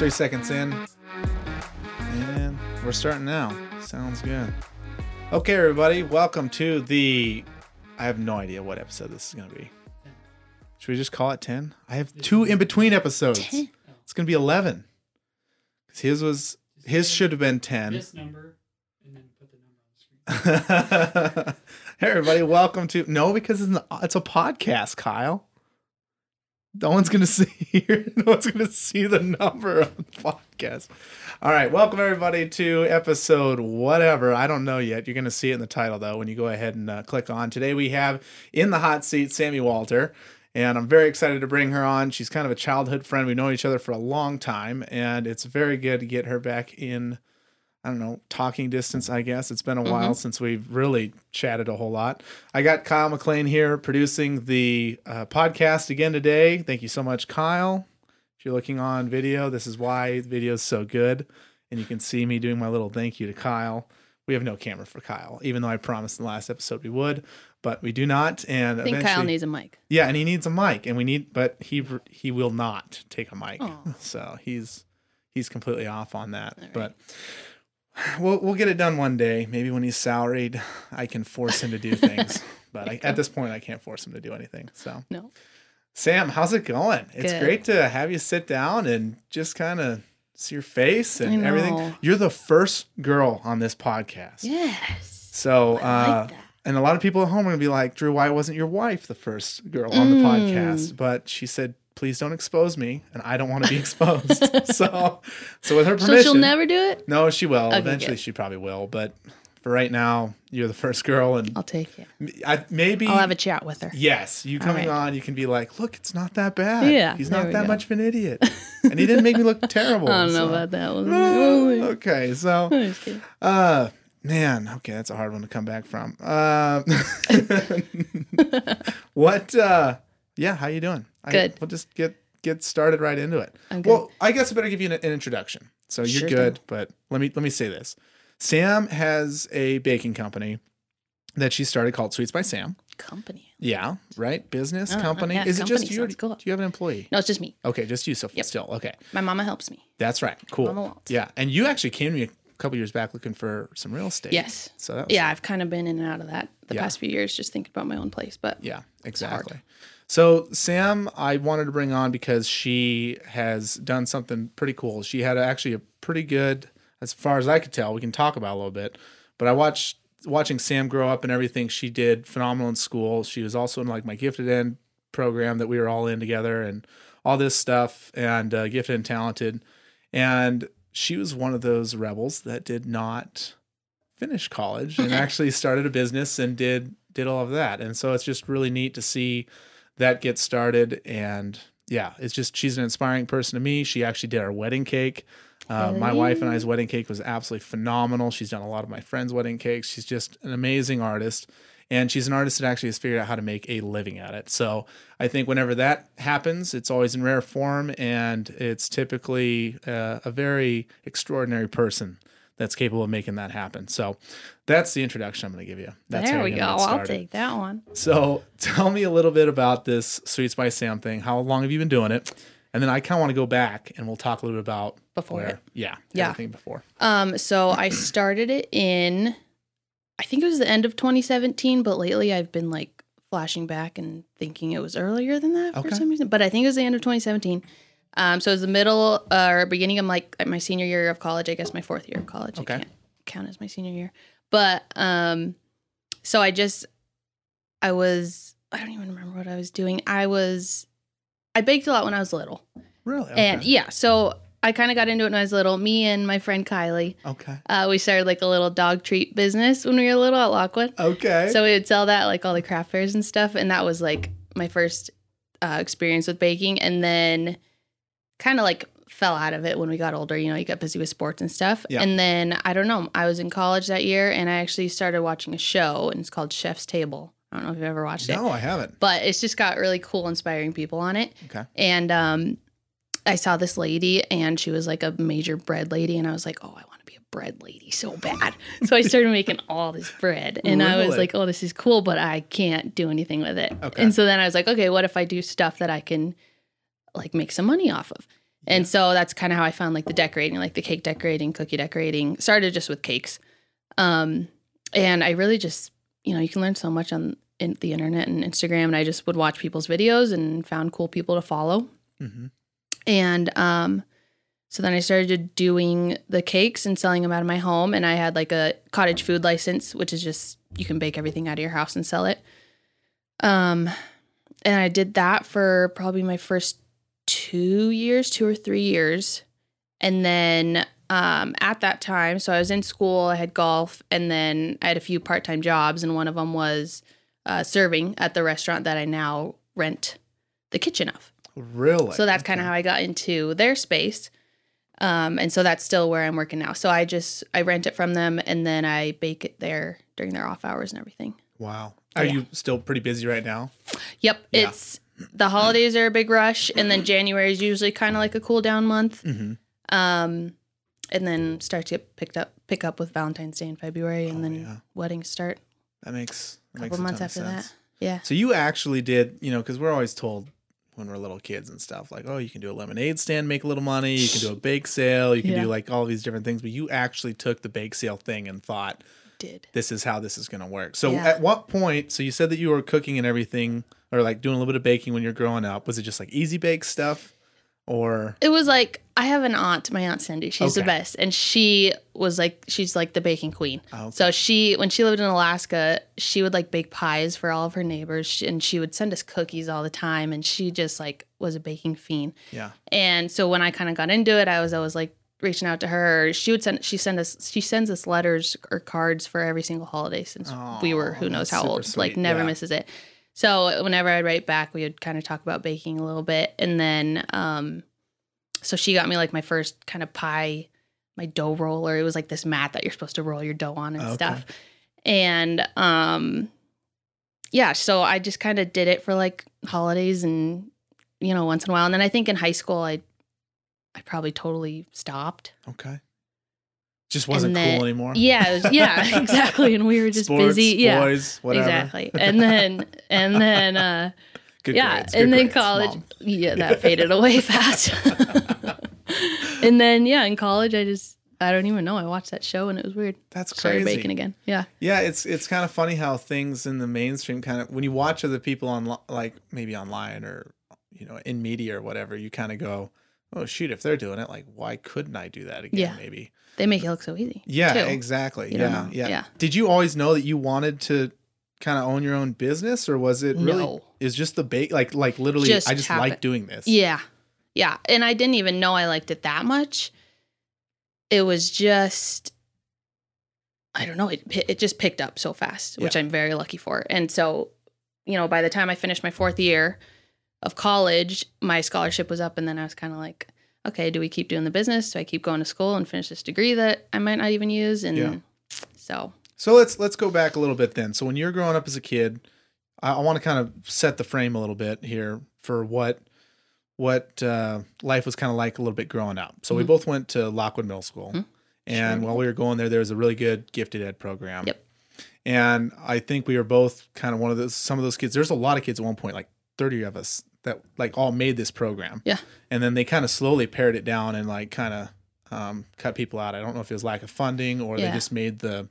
three seconds in. And we're starting now. Sounds good. Okay, everybody, welcome to the. I have no idea what episode this is going to be. Should we just call it 10? I have two in between episodes. It's going to be 11. Cuz his was. His should have been 10. This number, and then put the number on the screen. hey everybody, welcome to no because it's, an, it's a podcast, Kyle. No one's gonna see no one's gonna see the number on the podcast. All right, welcome everybody to episode whatever I don't know yet. You're gonna see it in the title though when you go ahead and uh, click on. Today we have in the hot seat Sammy Walter. And I'm very excited to bring her on. She's kind of a childhood friend. We've known each other for a long time, and it's very good to get her back in I don't know, talking distance, I guess. It's been a while since we've really chatted a whole lot. I got Kyle McLean here producing the uh, podcast again today. Thank you so much, Kyle. If you're looking on video, this is why the video is so good. And you can see me doing my little thank you to Kyle. We have no camera for Kyle, even though I promised in the last episode we would, but we do not. And I think Kyle needs a mic. yeah, and he needs a mic, and we need, but he he will not take a mic, Aw. so he's he's completely off on that. Right. But we'll we'll get it done one day. Maybe when he's salaried, I can force him to do things. but I, at this point, I can't force him to do anything. So No. Sam, how's it going? It's great to have you sit down and just kind of see your face and everything. You're the first girl on this podcast. Yes. So, uh, like and a lot of people at home are gonna be like, Drew, why wasn't your wife the first girl on the Mm. podcast? But she said, please don't expose me, and I don't want to be exposed. so, so with her permission, So she'll never do it? no, she will. Okay, Eventually, good. she probably will. But for right now, you're the first girl, and I'll take it. I, maybe I'll have a chat with her. Yes, you coming right. on, you can be like, look, it's not that bad. Yeah, he's not that go. much of an idiot, and he didn't make me look terrible. I don't know about that one. Oh, okay, so I'm just kidding. uh man, okay, that's a hard one to come back from. Uh, what uh yeah, how you doing? I- Good. we'll just get get started right into it. I'm good. Well, I guess I better give you an, an introduction. So you're Sure good, thing. but let me let me say this. Sam has a baking company that she started called Sweets by Sam. Company. Yeah, right? Business, Oh, company. yeah, Is it just company you? or cool. Do you have an employee? No, it's just me. Okay, just you. So Yep. still okay. My mama helps me. That's right. Cool. Yeah, and you actually came to me a couple years back looking for some real estate. Yes. So that was Yeah, I've kind of been in and out of that the Yeah. past few years, just thinking about my own place. But Yeah, exactly. So Sam, I wanted to bring on because she has done something pretty cool. She had actually a pretty good, as far as I could tell, we can talk about a little bit. But I watched watching Sam grow up and everything. She did phenomenal in school. She was also in like my gifted end program that we were all in together and all this stuff and uh, gifted and talented. And she was one of those rebels that did not finish college and actually started a business and did did all of that. And so it's just really neat to see that gets started. And yeah, it's just she's an inspiring person to me. She actually did our wedding cake. Uh, my wife and I's wedding cake was absolutely phenomenal. She's done a lot of my friends' wedding cakes. She's just an amazing artist. And she's an artist that actually has figured out how to make a living at it. So I think whenever that happens, it's always in rare form and it's typically uh, a very extraordinary person that's capable of making that happen. So that's the introduction I'm going to give you. That's there we go. I'll take that one. So tell me a little bit about this Sweets by Sam thing. How long have you been doing it? And then I kind of want to go back and we'll talk a little bit about Before where, yeah, Yeah. everything before. Um, so I started it in, I think it was the end of 2017, but lately I've been like flashing back and thinking it was earlier than that Okay. for some reason. But I think it was the end of 2017. Um, so it was the middle uh, or beginning of like my senior year of college. I guess my fourth year of college. Okay. I can't count as my senior year. But um, so I just, I was, I don't even remember what I was doing. I was, I baked a lot when I was little. Really? And yeah, so I kind of got into it when I was little. Me and my friend Kylie, Okay. uh, we started like a little dog treat business when we were little at Lockwood. Okay. So we would sell that like all the craft fairs and stuff, and that was like my first uh, experience with baking. And then, kind of like fell out of it when we got older. You know, you got busy with sports and stuff. Yeah. And then I don't know. I was in college that year, and I actually started watching a show, and it's called Chef's Table. I don't know if you've ever watched it, No, I haven't. but it's just got really cool, inspiring people on it. Okay. And um, I saw this lady, and she was like a major bread lady, and I was like, oh, I want to be a bread lady so bad. so I started making all this bread, and I was like, oh, this is cool, but I can't do anything with it. Okay. And so then I was like, okay, what if I do stuff that I can like make some money off of? And so that's kind of how I found like the decorating, like the cake decorating, cookie decorating. Started just with cakes. Um, and I really just, you know, you can learn so much on in the internet and Instagram. And I just would watch people's videos and found cool people to follow. hmm And um, so then I started doing the cakes and selling them out of my home. And I had like a cottage food license, which is just you can bake everything out of your house and sell it. Um, and I did that for probably my first two years, two or three years. And then um, at that time, so I was in school, I had golf, and then I had a few part time jobs. And one of them was uh, serving at the restaurant that I now rent the kitchen of. Really? So that's kind of how I got into their space. Um, and so that's still where I'm working now. So I just I rent it from them and then I bake it there during their off hours and everything. Wow. Are Yeah. you still pretty busy right now? Yep, Yeah. it's the holidays are a big rush, and then January is usually kind of like a cool down month. Mm-hmm. Um, and then start to get picked up pick up with Valentine's Day in February, and Oh, then yeah. weddings start That makes that a makes couple a months ton after that. Yeah, So you actually did, you know, because we're always told when we're little kids and stuff, like, oh, you can do a lemonade stand, make a little money. You can do a bake sale. You can Yeah. do like all these different things. But you actually took the bake sale thing and thought, did this is how this is going to work. So Yeah. at what point? So you said that you were cooking and everything, or like doing a little bit of baking when you're growing up. Was it just like easy bake stuff, or it was like I have an aunt, my aunt Cindy. She's the best, and she was like she's like the baking queen. Oh, okay. So she, when she lived in Alaska, she would like bake pies for all of her neighbors, and she would send us cookies all the time. And she just like was a baking fiend. yeah, And so when I kind of got into it, I was always like reaching out to her. She would send, she send us, she sends us letters or cards for every single holiday since we were who knows how old. Like never Yeah. misses it. So whenever I'd write back, we would kind of talk about baking a little bit, and then um, so she got me like my first kind of pie, my dough roller. It was like this mat that you're supposed to roll your dough on and Okay. stuff. And um, yeah, so I just kind of did it for like holidays and you know once in a while. And then I think in high school, I I probably totally stopped. okay, just wasn't then- cool anymore. Yeah, yeah, exactly. And we were just Sports, busy. Yeah, boys, whatever. exactly. And then and then uh, Good yeah, grades, and then grades, college. Mom. Yeah, that faded away fast. and then yeah, in college, I just I don't even know. I watched that show and it was weird. That's Started crazy. baking again. Yeah, Yeah, it's it's kind of funny how things in the mainstream kind of when you watch other people on like maybe online or you know in media or whatever, you kind of go, oh shoot, if they're doing it, like why couldn't I do that again? Yeah. Maybe. they make it look so easy. Yeah, too. exactly. Yeah, yeah, Yeah. Did you always know that you wanted to kind of own your own business, or was it really No. is just the bake like like literally? Just I just like doing this. Yeah. Yeah. And I didn't even know I liked it that much. It was just I don't know, it it just picked up so fast, which I'm very lucky for. And so, you know, by the time I finished my fourth year of college, my scholarship was up and then I was kind of like, okay, do we keep doing the business? Do I keep going to school and finish this degree that I might not even use? And Yeah. so, So let's let's go back a little bit then. So when you're growing up as a kid, I, I want to kind of set the frame a little bit here for what what uh, life was kind of like a little bit growing up. So we Mhm. both went to Lockwood Middle School, Mhm. and Sure while we were going there, there was a really good gifted ed program. Yep. And I think we were both kind of one of those. Some of those kids. There's a lot of kids at one point, like 30 of us, that like all made this program. Yeah. And then they kind of slowly pared it down and like kind of um, cut people out. I don't know if it was lack of funding or they just made the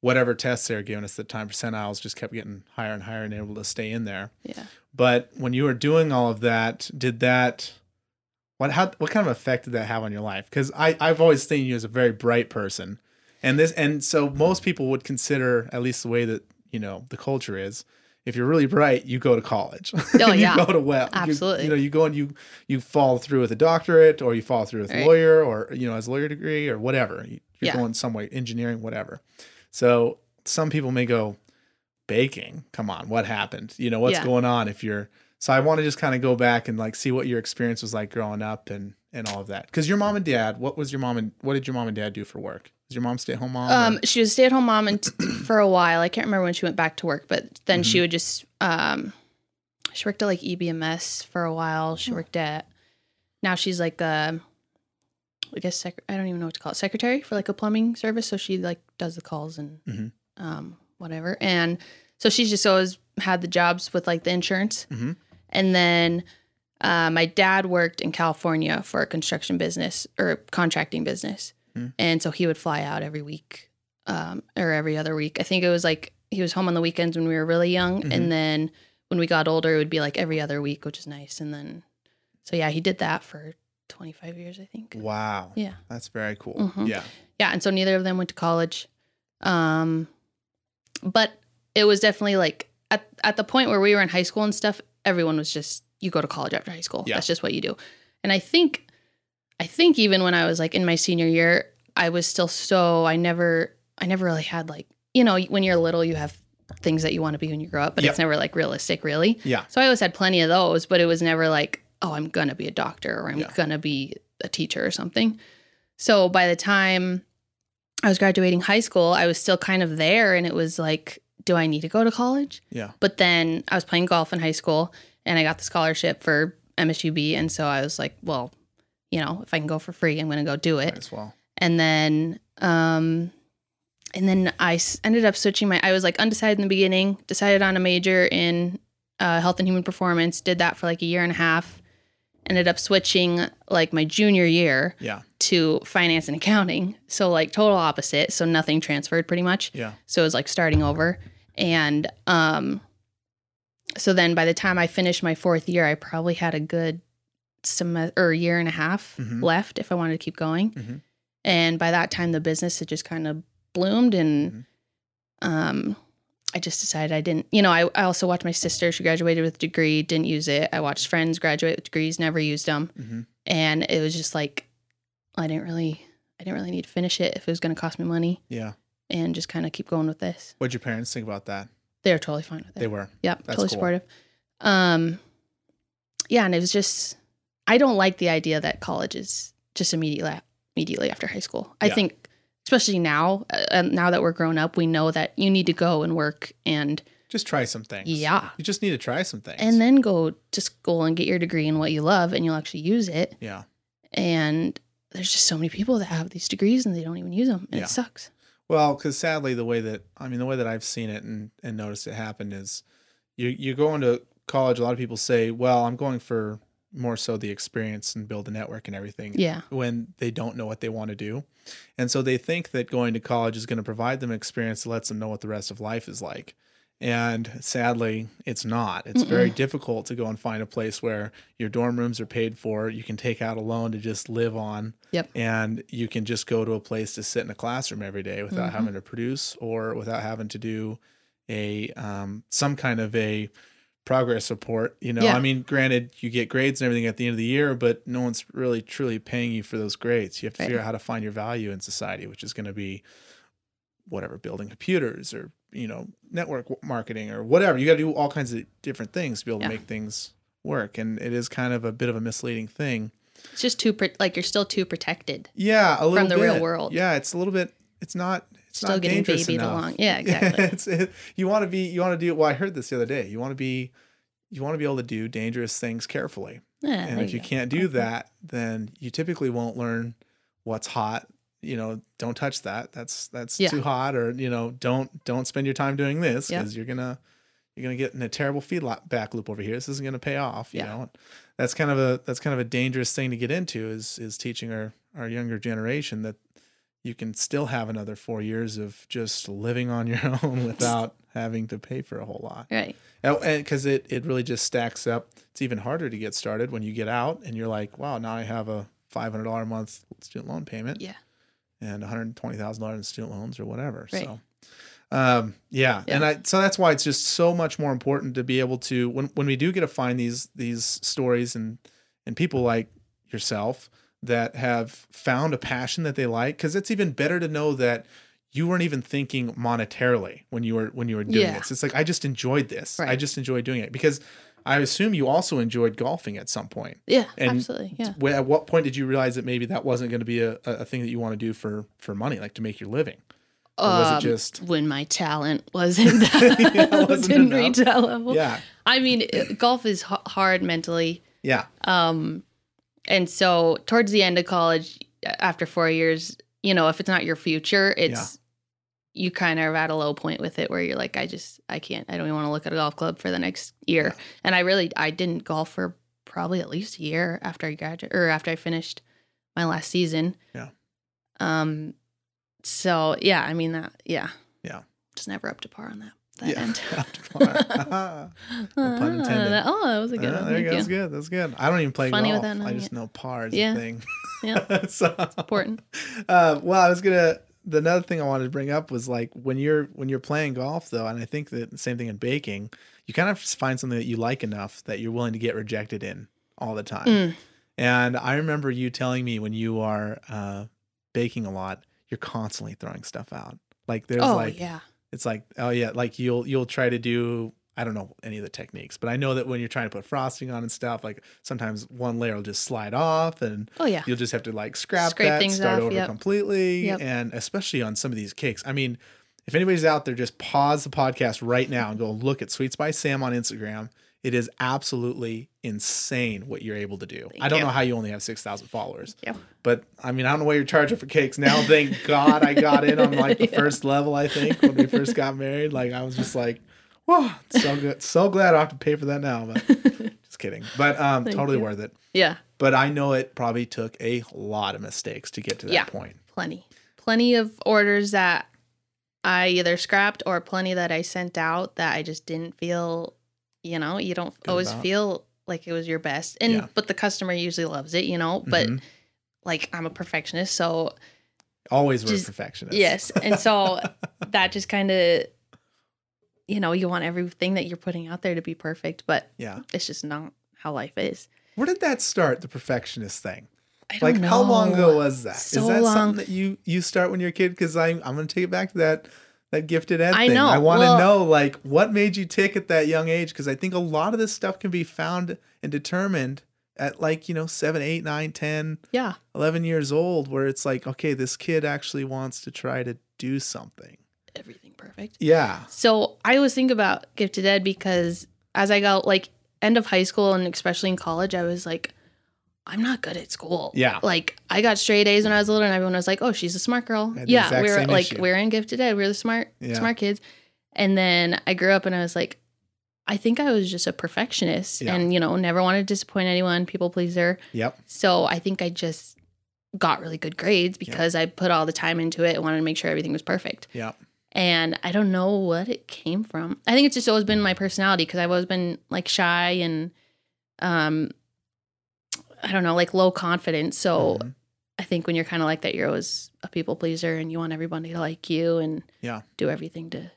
whatever tests they were giving us, the time percentiles just kept getting higher and higher and able to stay in there. yeah. But when you were doing all of that, did that what how what kind of effect did that have on your life? Because I I've always seen you as a very bright person, and this and so most people would consider at least the way that you know the culture is. If you're really bright, you go to college. Oh, you yeah. go to well. Absolutely. You, know, you go and you you fall through with a doctorate, or you fall through with a Right. lawyer, or you know, as a lawyer degree, or whatever. You- You're Yeah. going some way, engineering, whatever. So some people may go, baking. Come on, what happened? You know, what's Yeah. going on if you're so I want to just kind of go back and like see what your experience was like growing up and and all of that? Because your mom and dad, what was your mom and what did your mom and dad do for work? Was your mom stay at home mom? Um, she was a stay at home mom and for a while. I can't remember when she went back to work, but then Mm-hmm. she would just um, she worked at like EBMS for a while. Oh. She worked at now she's like a I guess sec- I don't even know what to call it secretary for like a plumbing service. So she like does the calls and Mhm. um, whatever. And so she's just always had the jobs with like the insurance. Mhm. And then uh, my dad worked in California for a construction business or contracting business. Hmm. And so he would fly out every week um, or every other week. I think it was like he was home on the weekends when we were really young. Mhm. And then when we got older, it would be like every other week, which is nice. And then, so yeah, he did that for 25 years, I think. wow. Yeah. That's very cool. Mhm. Yeah. Yeah. And so neither of them went to college. Um, but it was definitely like at, at the point where we were in high school and stuff, everyone was just, you go to college after high school. Yeah. That's just what you do. And I think, I think even when I was like in my senior year, I was still so, I never, I never really had like, you know, when you're little, you have things that you want to be when you grow up, but Yep. it's never like realistic, really. Yeah. So I always had plenty of those, but it was never like, oh, I'm going to be a doctor or I'm Yeah. going to be a teacher or something. So by the time I was graduating high school, I was still kind of there and it was like, do I need to go to college? Yeah. But then I was playing golf in high school and I got the scholarship for MSUB. And so I was like, well, you know, if I can go for free, I'm going to go do it Might as well. and then um and then I s- ended up switching my I was like undecided in the beginning, decided on a major in uh, health and human performance, did that for like a year and a half, ended up switching like my junior year Yeah. to finance and accounting. So like total opposite, so nothing transferred pretty much. Yeah. So it was like starting over. And um so then by the time I finished my fourth year, I probably had a good semester or a year and a half Mhm. left if I wanted to keep going. Mhm. And by that time the business had just kind of bloomed and Mhm. um I just decided I didn't, you know, I, I also watched my sister, she graduated with a degree, didn't use it. I watched friends graduate with degrees, never used them. hmm And it was just like, I didn't really, I didn't really need to finish it if it was going to cost me money Yeah. and just kind of keep going with this. What'd your parents think about that? They were totally fine with it. They were. Yep, That's totally cool. supportive. Um, yeah, and it was just I don't like the idea that college is just immediately immediately after high school. I Yeah. think, especially now, uh, now that we're grown up, we know that you need to go and work and Just try some things. yeah, You just need to try some things. and then go to school and get your degree in what you love, and you'll actually use it. yeah. And there's just so many people that have these degrees and they don't even use them, and Yeah. it sucks. Well, because sadly, the way that I mean, the way that I've seen it and, and noticed it happen is, you you go into college. A lot of people say, "Well, I'm going for more so the experience and build a network and everything." Yeah, When they don't know what they want to do, and so they think that going to college is going to provide them experience that lets them know what the rest of life is like. And sadly, it's not. It's very difficult to go and find a place where your dorm rooms are paid for. You can take out a loan to just live on Yep. and you can just go to a place to sit in a classroom every day without Mhm. having to produce or without having to do a um, some kind of a progress report you know Yeah. i mean granted you get grades and everything at the end of the year but no one's really truly paying you for those grades you have to Right. figure out how to find your value in society which is going to be whatever building computers or you know network marketing or whatever you got to do all kinds of different things to be able Yeah. to make things work and it is kind of a bit of a misleading thing it's just too like you're still too protected. yeah, a little from the real world. Yeah, it's a little bit. It's not. Still getting babied enough. along. Yeah, exactly. it's, it, you want to be. You want to do. Well, I heard this the other day. You want to be. You want to be able to do dangerous things carefully. Yeah, and if you can't do mm-hmm. that, then you typically won't learn what's hot. You know, don't touch that. That's that's Yeah. too hot. Or you know, don't don't spend your time doing this because you're gonna you're gonna get in a terrible feedback loop over here. This isn't gonna pay off. You Yeah. know, that's kind of a that's kind of a dangerous thing to get into. Is is teaching our our younger generation that you can still have another four years of just living on your own without having to pay for a whole lot. right. Oh, because it, it really just stacks up. It's even harder to get started when you get out and you're like, wow, now I have a $500 a month student loan payment Yeah. and $120,000 in student loans or whatever. Right. So, um, yeah. Yeah. And I, so that's why it's just so much more important to be able to, when, when we do get to find these, these stories and, and people like yourself that have found a passion that they like, cause it's even better to know that you weren't even thinking monetarily when you were when you were doing Yeah. this. It's like I just enjoyed this. I just enjoyed doing it because I assume you also enjoyed golfing at some point. Yeah, And absolutely. Yeah. At what point did you realize that maybe that wasn't going to be a, a thing that you want to do for for money, like to make your living? Or was it Um, just when my talent wasn't Yeah, wasn't reach that level. yeah, I mean, golf is h- hard mentally. yeah, Um, and so towards the end of college, after four years, you know, if it's not your future, it's you kind of at a low point with it where you're like, I just, I can't, I don't even want to look at a golf club for the next year. Yeah. And I really, I didn't golf for probably at least a year after I graduated or after I finished my last season. Yeah. Um. So yeah, I mean that. Yeah. Yeah. Just never up to par on that. That yeah. end. No pun intended. Oh, that was a good Ah, one. there you go. That's good. That's good. I don't even play Funny golf. I just know par is Yeah. a thing. Yeah. so Important. Uh, well, I was gonna. The another thing I wanted to bring up was like when you're when you're playing golf though, and I think that the same thing in baking, you kind of find something that you like enough that you're willing to get rejected in all the time. Mm. And I remember you telling me when you are uh, baking a lot, you're constantly throwing stuff out. Like there's oh like yeah. It's like oh yeah, like you'll you'll try to do I don't know any of the techniques, but I know that when you're trying to put frosting on and stuff, like sometimes one layer will just slide off and Oh yeah. you'll just have to like scrap Scrape that, things start off, over yep. completely, Yep. and especially on some of these cakes. I mean, if anybody's out there, just pause the podcast right now and go look at Sweets by Sam on Instagram. It is absolutely insane what you're able to do. Thank I don't you. know how you only have six thousand followers, but I mean, I don't know what you're charging for cakes now. Thank God I got in on like the Yeah. first level. I think when we first got married, like I was just like, "Whoa, so good, so glad I don't have to pay for that now." But just kidding. But um, Thank totally you. worth it Yeah. but I know it probably took a lot of mistakes to get to that Yeah. point. Plenty. Plenty of orders that I either scrapped or plenty that I sent out that I just didn't feel, you know, you don't Good always about. feel like it was your best. And Yeah. but the customer usually loves it, you know, but Mhm. like I'm a perfectionist, so always were perfectionist. yes. And so that just kind of you know, you want everything that you're putting out there to be perfect, but yeah. it's just not how life is. Where did that start? The perfectionist thing. I don't Like, how long ago was that? Is So that long. something that you you start when you're a kid? Because I'm I'm gonna take it back to that that gifted ed I thing. know. I want to Well- know like what made you tick at that young age? Because I think a lot of this stuff can be found and determined at like you know seven, eight, nine, 10, Yeah. 11 years old, where it's like okay, this kid actually wants to try to do something. Everything perfect. Yeah. So I always think about gifted ed because as I got like end of high school and especially in college, I was like, I'm not good at school. Yeah. Like I got straight A's when I was little, and everyone was like, "Oh, she's a smart girl." I had the Yeah, we were like, issue. we are in gifted ed. We are the smart, Yeah. smart kids. And then I grew up, and I was like, I think I was just a perfectionist, Yeah. and you know, never wanted to disappoint anyone, people pleaser. Yep. So I think I just got really good grades because I put all the time into it and wanted to make sure everything was perfect. Yep. And I don't know what it came from. I think it's just always been my personality because I've always been like shy and um I don't know, like low confidence. So Mhm. I think when you're kind of like that, you're always a people pleaser and you want everybody to like you and Yeah. do everything to, you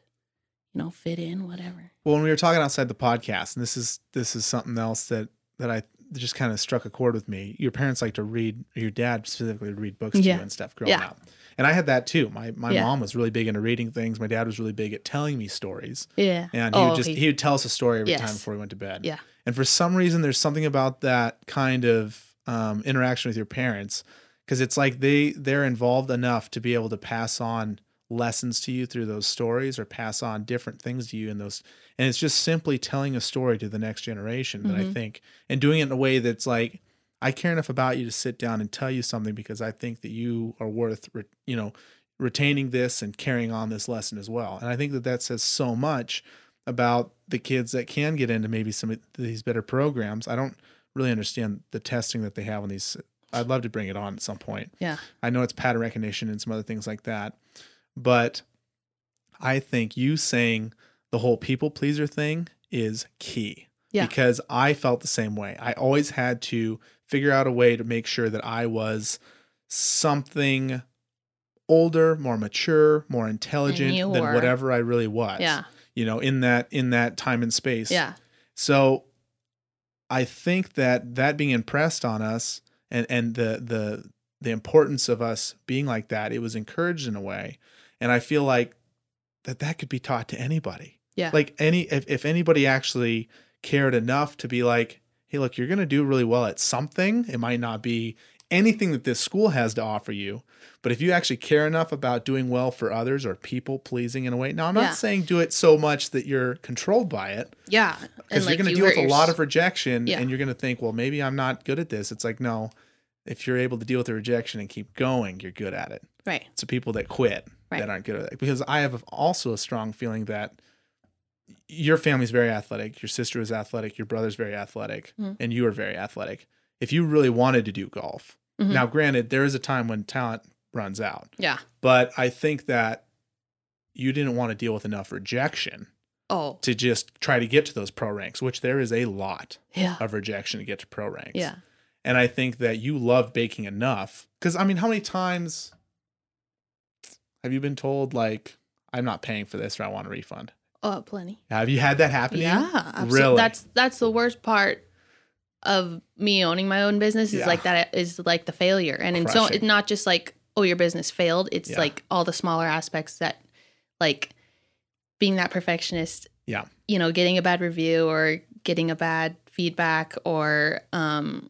know, fit in, whatever. Well, when we were talking outside the podcast, and this is this is something else that that I just kind of struck a chord with me. Your parents like to read, your dad specifically would read books to Yeah. you and stuff growing Yeah. up. And I had that too. My my Yeah. mom was really big into reading things. My dad was really big at telling me stories. Yeah. And he Oh, would just he- he would tell us a story every time before we went to bed. Yeah. And for some reason there's something about that kind of um, interaction with your parents because it's like they they're involved enough to be able to pass on lessons to you through those stories or pass on different things to you in those and it's just simply telling a story to the next generation that I Mhm. think and doing it in a way that's like I care enough about you to sit down and tell you something because I think that you are worth re- you know retaining this and carrying on this lesson as well. And I think that that says so much about the kids that can get into maybe some of these better programs. I don't really understand the testing that they have on these. I'd love to bring it on at some point. Yeah. I know it's pattern recognition and some other things like that. But I think you saying the whole people pleaser thing is key. Yeah. Because I felt the same way. I always had to figure out a way to make sure that I was something older, more mature, more intelligent than were. whatever I really was. Yeah. You know, in that in that time and space. Yeah. So I think that that being impressed on us and and the the the importance of us being like that, it was encouraged in a way. And I feel like that that could be taught to anybody. Yeah. Like any if if anybody actually cared enough to be like, hey, look, you're to do really well at something. It might not be anything that this school has to offer you, but if you actually care enough about doing well for others or people pleasing in a way, now I'm not Yeah. saying do it so much that you're controlled by it Yeah. because you're like, going to you deal with a lot of rejection Yeah. and you're going to think, well, maybe I'm not good at this. It's like, no, if you're able to deal with the rejection and keep going, you're good at it. Right. The people that quit Right. that aren't good at it. Because I have also a strong feeling that your family's very athletic, your sister is athletic, your brother's very athletic, Mhm. and you are very athletic. If you really wanted to do golf, Mhm. now granted, there is a time when talent runs out, Yeah. but I think that you didn't want to deal with enough rejection Oh. to just try to get to those pro ranks, which there is a lot Yeah. of rejection to get to pro ranks. Yeah. And I think that you love baking enough. Because, I mean, how many times have you been told, like, I'm not paying for this or I want a refund? Oh, plenty. Have you had that happen Yeah. absolutely. Really? That's that's the worst part of me owning my own business is Yeah. like that is like the failure. And it's so it's not just like, oh, your business failed. It's Yeah. like all the smaller aspects that like being that perfectionist. Yeah. You know, getting a bad review or getting a bad feedback or um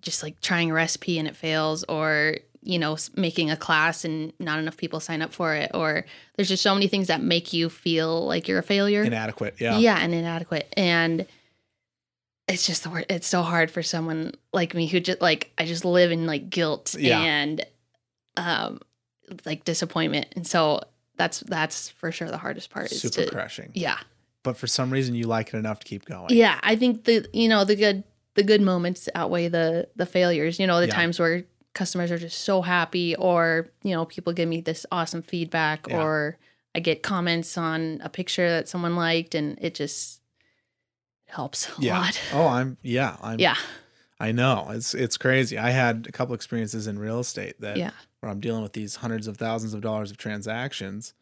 just like trying a recipe and it fails or you know making a class and not enough people sign up for it or there's just so many things that make you feel like you're a failure Inadequate. Yeah. yeah. and inadequate and it's just the word it's so hard for someone like me who just like i just live in like guilt Yeah. and um like disappointment and so that's that's for sure the hardest part is Super crushing. yeah But for some reason, you like it enough to keep going. yeah i think the you know the good the good moments outweigh the the failures you know the Yeah. times where customers are just so happy or you know people give me this awesome feedback Yeah. or i get comments on a picture that someone liked and it just helps a Yeah. lot Oh, I'm, yeah. I'm, yeah I know. It's, it's crazy. I had a couple experiences in real estate that, yeah where I'm dealing with these hundreds of thousands of dollars of transactions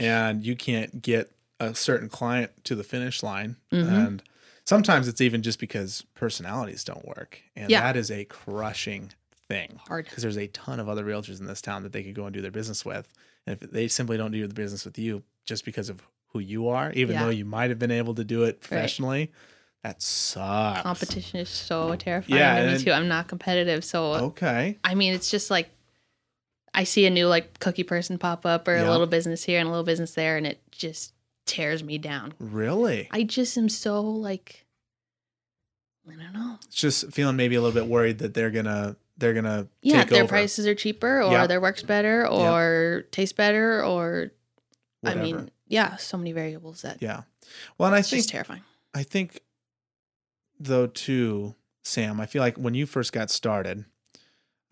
and you can't get a certain client to the finish line Mhm. and sometimes it's even just because personalities don't work and Yeah. that is a crushing thing hard because there's a ton of other realtors in this town that they could go and do their business with and if they simply don't do the business with you just because of who you are even Yeah. though you might have been able to do it professionally that sucks competition is so terrifying Yeah, to me too i'm not competitive so okay i mean it's just like i see a new like cookie person pop up or Yeah. a little business here and a little business there and it just tears me down really I just am so like I don't know. it's just feeling maybe a little bit worried that they're gonna they're gonna Yeah, take their over. prices are cheaper or Yeah. their work's better or tastes better or whatever. I mean, yeah, so many variables that yeah well and i think terrifying. I think though too, Sam, I feel like when you first got started,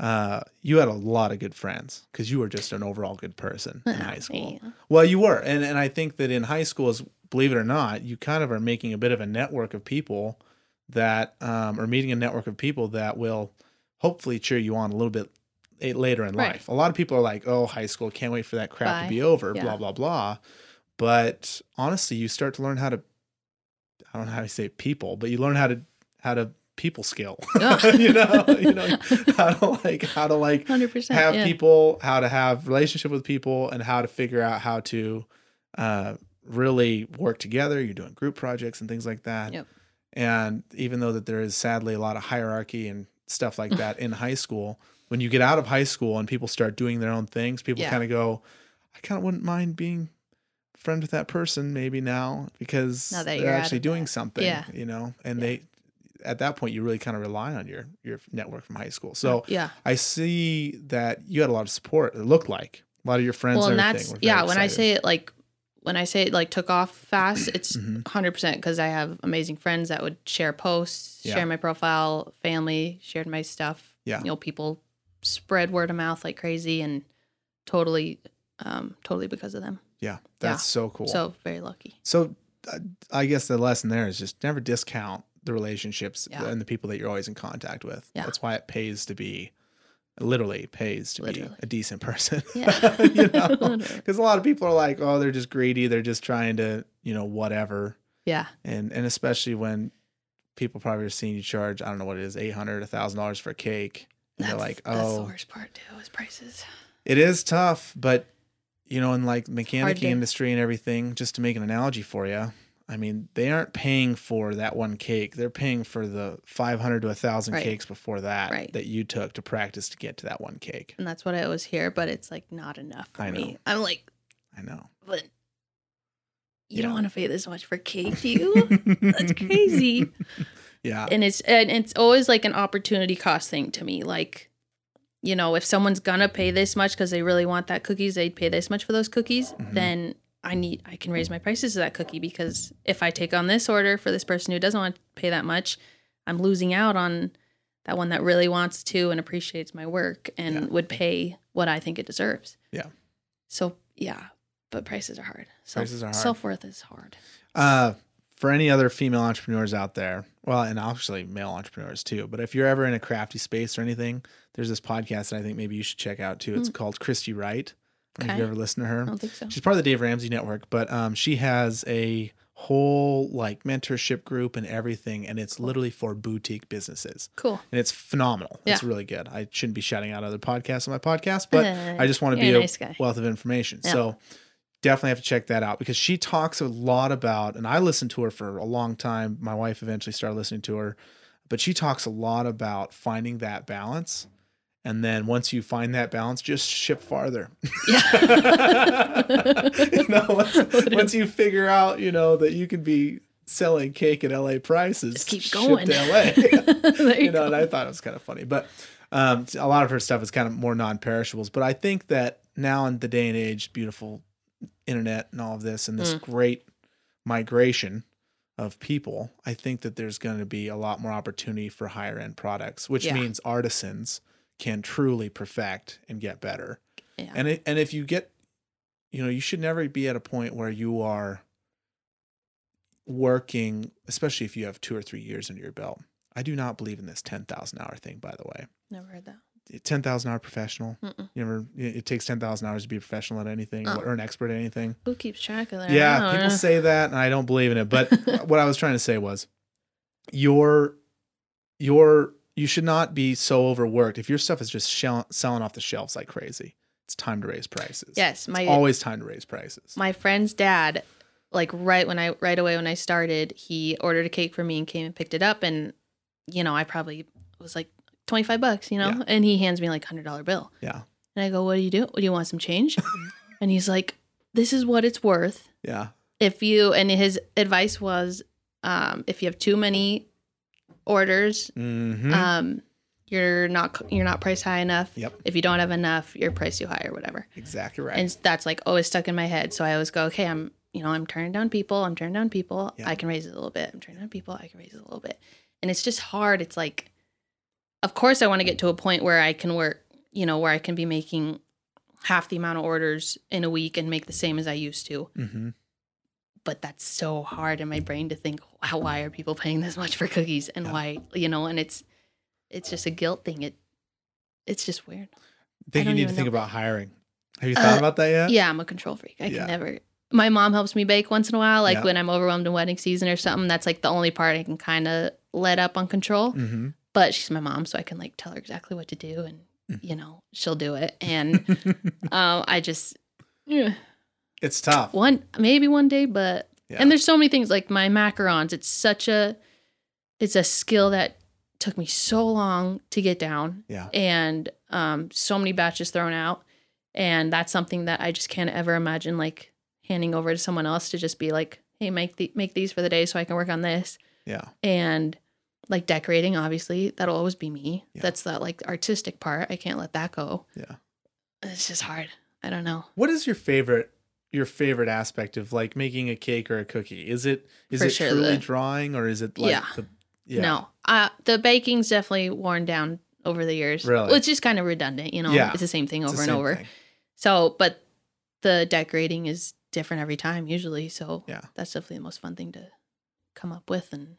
uh, you had a lot of good friends because you were just an overall good person in high school. Yeah. Well, you were, and and I think that in high school, is believe it or not, you kind of are making a bit of a network of people that, um, or meeting a network of people that will hopefully cheer you on a little bit eh, later in Right. life. A lot of people are like, "Oh, high school, can't wait for that crap Bye. to be over." Yeah. Blah blah blah. But honestly, you start to learn how to I don't know how to say people, but you learn how to how to people skill. You know, you know how to like how to like 100%. have yeah. people, how to have relationship with people, and how to figure out how to uh, really work together. You're doing group projects and things like that. Yep. And even though that there is sadly a lot of hierarchy and stuff like that in high school, when you get out of high school and people start doing their own things, people Yeah. kind of go, I kind of wouldn't mind being friend with that person maybe now because Now that they're actually doing that. something, Yeah. you know, and Yeah. they at that point you really kind of rely on your your network from high school. So yeah. I see that you had a lot of support. It looked like a lot of your friends. Well, and that's yeah, when I say it like when I say it like took off fast, it's Mhm. 100% because I have amazing friends that would share posts, Yeah. share my profile, family shared my stuff. Yeah. You know, people spread word of mouth like crazy and totally, um, totally because of them. Yeah, that's so cool. So, very lucky. so uh, I guess the lesson there is just never discount the relationships Yeah. and the people that you're always in contact with. Yeah. That's why it pays to be, literally pays to Literally. be a decent person. Yeah. you know, because a lot of people are like, oh, they're just greedy. They're just trying to, you know, whatever. Yeah. And and especially when people probably are seeing you charge, I don't know what it is, eight hundred, a thousand dollars for a cake. And That's, they're like, "Oh, that's the oh, worst part too, is prices. It is tough, but you know, in like mechanic industry and everything, just to make an analogy for you, I mean, they aren't paying for that one cake. They're paying for the 500 to 1,000 Right. cakes before that Right. that you took to practice to get to that one cake. And that's what I always hear, but it's like not enough for me. I'm like, I know. but you Yeah. don't want to pay this much for cake, do you? That's crazy. Yeah. and it's and it's always like an opportunity cost thing to me like you know if someone's gonna pay this much because they really want that cookies they'd pay this much for those cookies Mhm. then i need i can raise my prices to that cookie because if i take on this order for this person who doesn't want to pay that much i'm losing out on that one that really wants to and appreciates my work and Yeah. would pay what i think it deserves Yeah. so yeah but prices are hard Self, Prices are hard. self-worth is hard Uh, for any other female entrepreneurs out there, well, and actually male entrepreneurs too, but if you're ever in a crafty space or anything, there's this podcast that I think maybe you should check out too. It's called Christy Wright. Have you ever listened to her? i don't think so She's part of the Dave Ramsey Network, but um, she has a whole like mentorship group and everything, and it's literally for boutique businesses, cool and it's phenomenal. It's really good. I shouldn't be shouting out other podcasts on my podcast, but Uh, I just want to be a, a nice guy. wealth of information. Yeah. So definitely have to check that out because she talks a lot about, and I listened to her for a long time. My wife eventually started listening to her, but she talks a lot about finding that balance. And then once you find that balance, just ship farther. Yeah. you know, once, once you figure out, you know, that you can be selling cake at LA prices, Just keep ship going. to LA. You you know, and I thought it was kind of funny. But um, a lot of her stuff is kind of more non-perishables. But I think that now in the day and age, beautiful internet and all of this, and Mm. this great migration of people, I think that there's going to be a lot more opportunity for higher end products, which Yeah. means artisans can truly perfect and get better. Yeah. And it, and if you get, you know, you should never be at a point where you are working, especially if you have two or three years under your belt. I do not believe in this ten thousand hour thing. By the way, Never heard that. ten thousand hour professional. Mm-mm. You ever? It takes ten thousand hours to be a professional at anything Oh. or an expert at anything. Who keeps track of that? Yeah, people know. say that, and I don't believe in it. But what I was trying to say was, your your you should not be so overworked. If your stuff is just shell, selling off the shelves like crazy, it's time to raise prices. Yes, my it's always time to raise prices. my friend's dad, like right when I right away when I started, he ordered a cake for me and came and picked it up, and you know I probably was like twenty five bucks, you know, Yeah. and he hands me like hundred dollar bill, yeah, and I go, "What do you do? Do you want some change?" and he's like, "This is what it's worth." yeah, if you and his advice was um, if you have too many orders hmm um, you're not you're not priced high enough. Yep. if you don't have enough you're priced too high or whatever. Exactly right. and that's like always stuck in my head. So i always go okay i'm you know i'm turning down people i'm turning down people. Yeah. i can raise it a little bit. I'm turning down people i can raise it a little bit. And it's just hard. It's like of course i want to get to a point where i can work you know where i can be making half the amount of orders in a week and make the same as i used to. Hmm but that's so hard in my brain to think wow, why are people paying this much for cookies and Yeah. why you know and it's it's just a guilt thing it it's just weird I think you don't need to think know. about hiring. Have you thought Uh, about that yet? yeah i'm a control freak i Yeah. can never my mom helps me bake once in a while like Yeah. when i'm overwhelmed in wedding season or something that's like the only part i can kind of let up on control hmm but she's my mom so i can like tell her exactly what to do and Mm. you know she'll do it and um i just yeah, it's tough. one maybe one day but Yeah. and there's so many things like my macarons it's such a it's a skill that took me so long to get down yeah. and um so many batches thrown out and that's something that i just can't ever imagine like handing over to someone else to just be like hey make the make these for the day so i can work on this Yeah. and like decorating obviously that'll always be me Yeah. that's that like artistic part i can't let that go Yeah. it's just hard i don't know What is your favorite your favorite aspect of like making a cake or a cookie? Is it is For it sure truly the- drawing or is it like Yeah. the yeah. No, uh, the baking's definitely worn down over the years. Really? Well, it's just kind of redundant, you know. Yeah. It's the same thing It's over and over. thing. So, but the decorating is different every time, usually. So, Yeah. that's definitely the most fun thing to come up with. And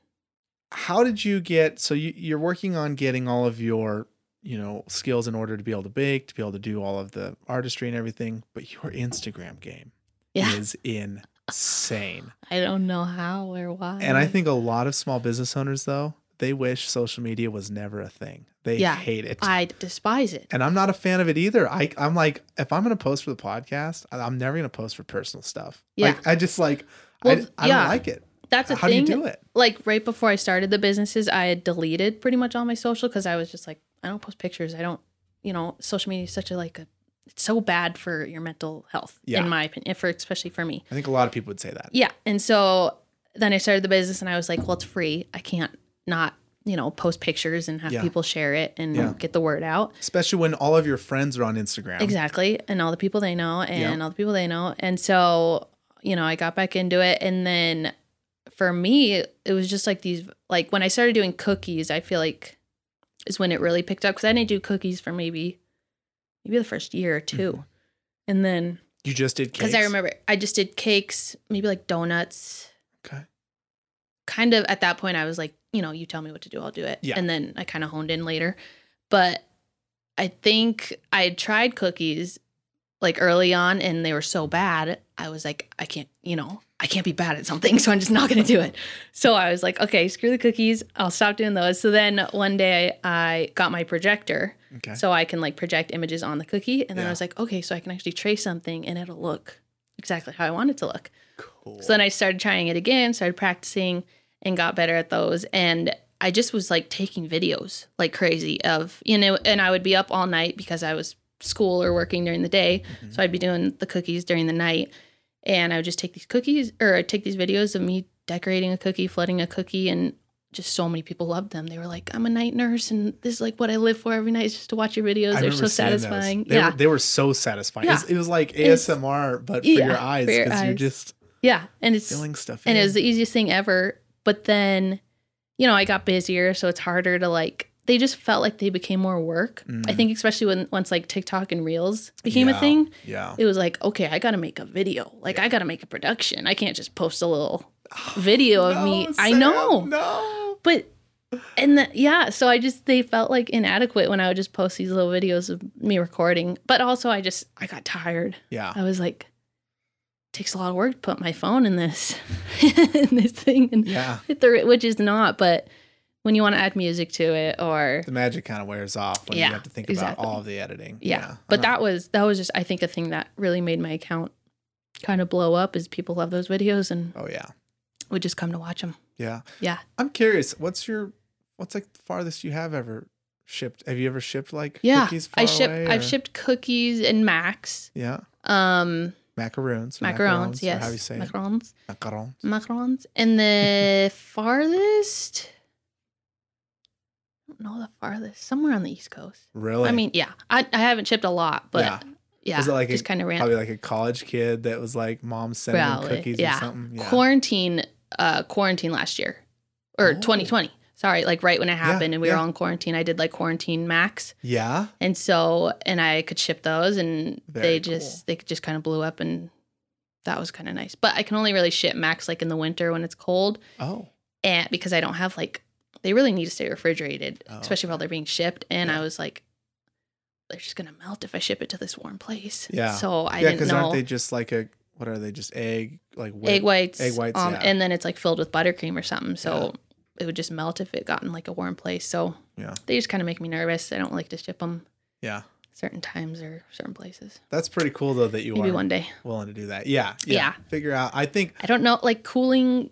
How did you get so you, you're working on getting all of your you know skills in order to be able to bake, to be able to do all of the artistry and everything, but your Instagram game yeah, is insane. I don't know how or why. And I think a lot of small business owners though, they wish social media was never a thing. They Yeah, hate it. I despise it. and I'm not a fan of it either. I I'm like, if I'm gonna post for the podcast, I'm never gonna post for personal stuff. Yeah. Like I just like Well, I, I yeah. don't like it. that's a thing. How do you do it? Like right before I started the businesses, I had deleted pretty much all my social because I was just like, I don't post pictures. I don't, you know, social media is such a like a, it's so bad for your mental health, Yeah. in my opinion, for especially for me. I think a lot of people would say that. Yeah. And so then I started the business and I was like, well, it's free. I can't not, you know, post pictures and have Yeah. people share it and Yeah. get the word out. Especially when all of your friends are on Instagram. Exactly. And all the people they know and all the people they know. And so, you know, I got back into it. And then for me, it was just like these, like when I started doing cookies, I feel like is when it really picked up because I didn't do cookies for maybe, maybe the first year or 2 mm-hmm. And then, You just did cakes. because I remember I just did cakes, maybe like donuts. Okay. Kind of at that point, I was like, you know, you tell me what to do, I'll do it. Yeah. And then I kind of honed in later. But I think I tried cookies like early on and they were so bad. I was like, I can't, you know, I can't be bad at something. So I'm just not going to do it. So I was like, okay, screw the cookies. I'll stop doing those. So then one day I got my projector Okay. so I can like project images on the cookie. And then Yeah. I was like, okay, so I can actually trace something and it'll look exactly how I want it to look. cool. So then I started trying it again, started practicing and got better at those. And I just was like taking videos like crazy of, you know, and I would be up all night because I was school or working during the day. Mhm. So I'd be doing the cookies during the night. And I would just take these cookies or I'd take these videos of me decorating a cookie, flooding a cookie, and just so many people loved them. They were like, I'm a night nurse and this is like what I live for every night is just to watch your videos. I They're so satisfying. They yeah. were, they were so satisfying. It, was, Yeah. it was like It's- ASMR, but for Yeah, your eyes because you're just yeah. And it's filling stuff and in. it was the easiest thing ever. But then, you know, I got busier, so it's harder to like. They just felt like they became more work. I Mm. think, especially when once like TikTok and Reels became Yeah. a thing, yeah. it was like, okay, I got to make a video. Like, I got to make a production. I can't just post a little video of me. No, I know, No. but and the, yeah, so I just they felt like inadequate when I would just post these little videos of me recording. But also, I just I got tired. Yeah. I was like, takes a lot of work to put my phone in this in this thing and Yeah. which is not, but when you want to add music to it or The magic kind of wears off when Yeah, you have to think exactly. about all of the editing. yeah, but Uh-huh. that was that was just I think a thing that really made my account kind of blow up is people love those videos and Oh yeah. would just come to watch them. Yeah. Yeah. I'm curious. What's your what's like the farthest you have ever shipped? Have you ever shipped like Yeah, cookies I ship I've shipped cookies and Macs, Yeah. um, Macaroons. macarons, or yes, How you say it? macarons, Macarons. macarons, and the farthest. Know the farthest. Somewhere on the East Coast. Really? I mean, yeah, I, I haven't shipped a lot, but Yeah. yeah, Was it like just kind of ran probably like a college kid that was like mom sending Probably, cookies yeah. or something. Yeah. quarantine. Uh, quarantine last year, or Oh. 2020. Sorry, like right when it happened, and we yeah. were in quarantine. I did like quarantine max, yeah. and so and I could ship those, and Very they just they just kind of blew up, and that was kind of nice. But I can only really ship max like in the winter when it's cold, Oh. and because I don't have like they really need to stay refrigerated, Oh, especially while they're being shipped. And Yeah. I was like, they're just gonna melt if I ship it to this warm place. Yeah. So I yeah, because aren't they just like a what are they? Just egg like egg whites, egg whites, um, yeah. and then it's like filled with buttercream or something. So it would just melt if it got in like a warm place. So Yeah. they just kind of make me nervous. I don't like to ship them Yeah. certain times or certain places. That's pretty cool though that you Maybe are one day. willing to do that. Yeah, yeah. Yeah. Figure out. I think I don't know. Like cooling,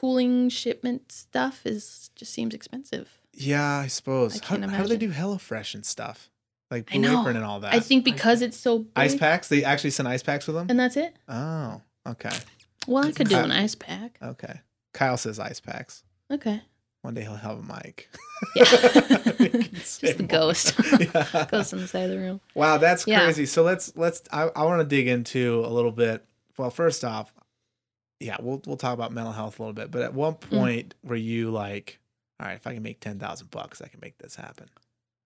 cooling shipment stuff is just seems expensive. yeah, I suppose. I How, can't how do they do imagine. HelloFresh and stuff? Like I Blue. Apron and all that. I think because it's so big, ice packs. They actually send ice packs with them. and that's it. Oh, okay, Well, I could do Kyle- an ice pack. okay. Kyle says ice packs. Okay. One day he'll have a mic. Yeah. He can say Just the more. ghost. Yeah. Ghost on the side of the room. Wow, that's Yeah. crazy. So let's let's I, I want to dig into a little bit. Well, first off, yeah, we'll we'll talk about mental health a little bit. But at what Mm. point were you like, all right, if I can make ten thousand bucks, I can make this happen.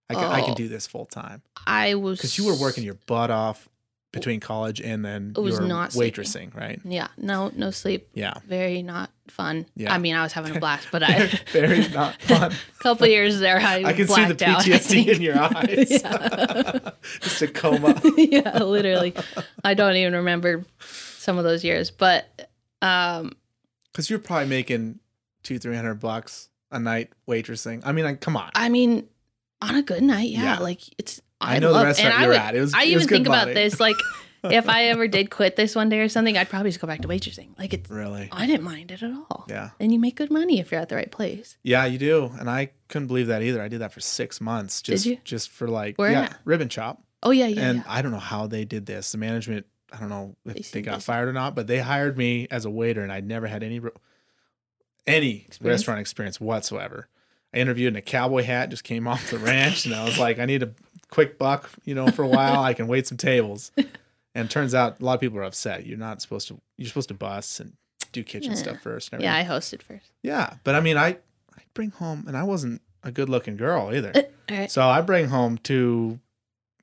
I can I can Oh. do this full time I was because you were working your butt off between college and then It was not sleeping. waitressing, right? Yeah, no, no sleep. Yeah, Very not fun. Yeah. I mean, I was having a blast, but I very not fun. couple years there, I, I can see the out, PTSD think. in your eyes. Just a coma. yeah, literally. I don't even remember some of those years, but um, Because you're probably making two, three hundred bucks a night waitressing. I mean, like, come on. I mean, on a good night, yeah, Yeah. like it's. I know the restaurant you're would- at. It was- I it even was think about this, like if I ever did quit this one day or something, I'd probably just go back to waitressing. Like it's, really? I didn't mind it at all. Yeah. And you make good money if you're at the right place. Yeah, you do. And I couldn't believe that either. I did that for six months. Just you? just for like Where yeah, at? Rib & Chop. Oh yeah, yeah. and yeah. I don't know how they did this. The management, I don't know if They they, got busy. fired or not, but they hired me as a waiter, and I'd never had any any Experience? restaurant experience whatsoever. I interviewed in a cowboy hat, just came off the ranch, and I was like, I need a quick buck, you know, for a while. I can wait some tables. And turns out a lot of people are upset. You're not supposed to. You're supposed to bus and do kitchen Yeah. stuff first. And yeah. I hosted first. yeah. But I mean, I I bring home, and I wasn't a good looking girl either. Right. So I bring home two,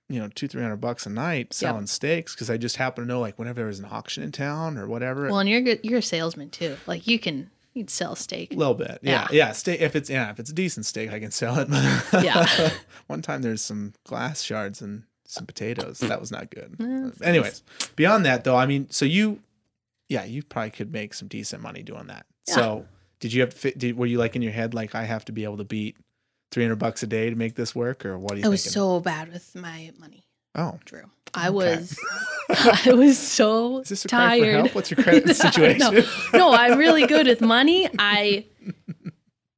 you know, two three hundred bucks a night selling steaks because I just happen to know like whenever there was an auction in town or whatever. Well, and you're good. You're a salesman too. Like you can you'd sell steak. a little bit, yeah, yeah. Steak if it's yeah if it's a decent steak, I can sell it. Yeah. One time there's some glass shards and some potatoes. That was not good. Yeah, that's Anyways, beyond that though, I mean, so you, yeah, you probably could make some decent money doing that. Yeah. So did you have to fit? Did, were you like in your head like I have to be able to beat three hundred bucks a day to make this work, or what do you? I was thinking? so bad with my money, oh. Drew. I Okay. was I was so Is this a tired. help? What's your credit situation? no, no, I'm really good with money. I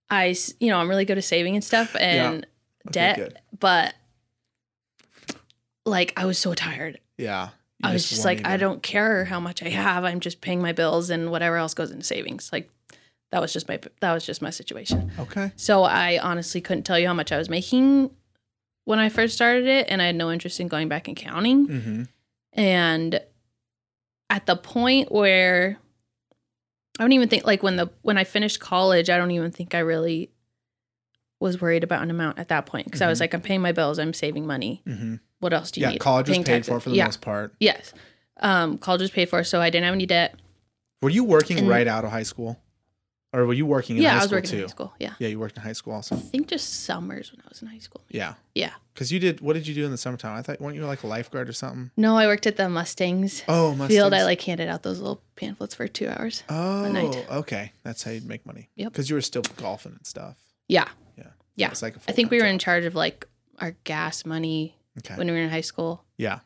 I you know, I'm really good at saving and stuff and Okay, debt. good. But like, I was so tired. Yeah. I was just wanted like, I don't care how much I have. I'm just paying my bills and whatever else goes into savings. Like, that was just my that was just my situation. Okay. So I honestly couldn't tell you how much I was making when I first started it, and I had no interest in going back and counting. Mm-hmm. And at the point where I don't even think like when the when I finished college, I don't even think I really was worried about an amount at that point because I was Mhm. like, I'm paying my bills, I'm saving money. Mm-hmm. What else do you Yeah. need? Yeah, college was Paying paid taxes. for for the yeah. most part. Yes. Um, college was paid for, so I didn't have any debt. Were you working And- right out of high school, or were you working in yeah, high I was school working too? in high school. Yeah. Yeah, you worked in high school also. I think just summers when I was in high school. Yeah. Yeah. Because you did. What did you do in the summertime? I thought weren't you like a lifeguard or something? No, I worked at the Mustangs Oh, field. I like handed out those little pamphlets for two hours. Oh, night. okay. That's how you'd make money. Yep. Because you were still golfing and stuff. Yeah. Yeah. Yeah. It's like I think we were full-time in charge of like our gas money. Okay. when we were in high school. yeah.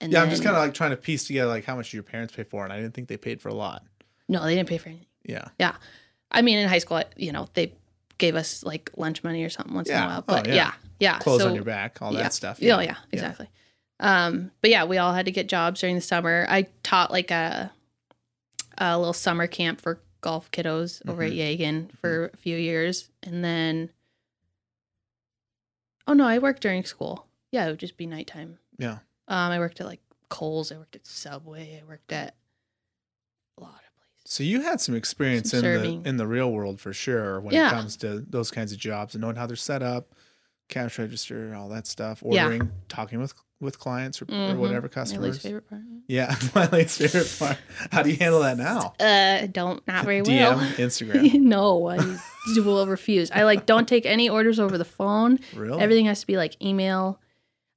And Yeah. I'm just kind of like trying to piece together like how much your parents pay for, and I didn't think they paid for a lot. No, they didn't pay for anything. Yeah. Yeah. I mean, in high school, you know, they gave us like lunch money or something once in a while. Oh, But yeah. yeah. yeah, Clothes so, on your back, all yeah. that stuff. Yeah, yeah, exactly. Um, but yeah, we all had to get jobs during the summer. I taught like a a little summer camp for golf kiddos over Mm-hmm. at Yegen for a few years, and then oh no, I worked during school. Yeah, it would just be nighttime. Yeah. Um, I worked at like Kohl's. I worked at Subway. I worked at a lot of places. So you had some experience Some in serving. the in the real world for sure when Yeah. it comes to those kinds of jobs and knowing how they're set up, cash register, all that stuff, Yeah. ordering, talking with with clients or, or Mhm. whatever My customers. least favorite part. Yeah, my least favorite part. How do you handle that now? Uh, don't not very DM, well. Instagram. no, I will refuse. I like don't take any orders over the phone. Really? Everything has to be like email.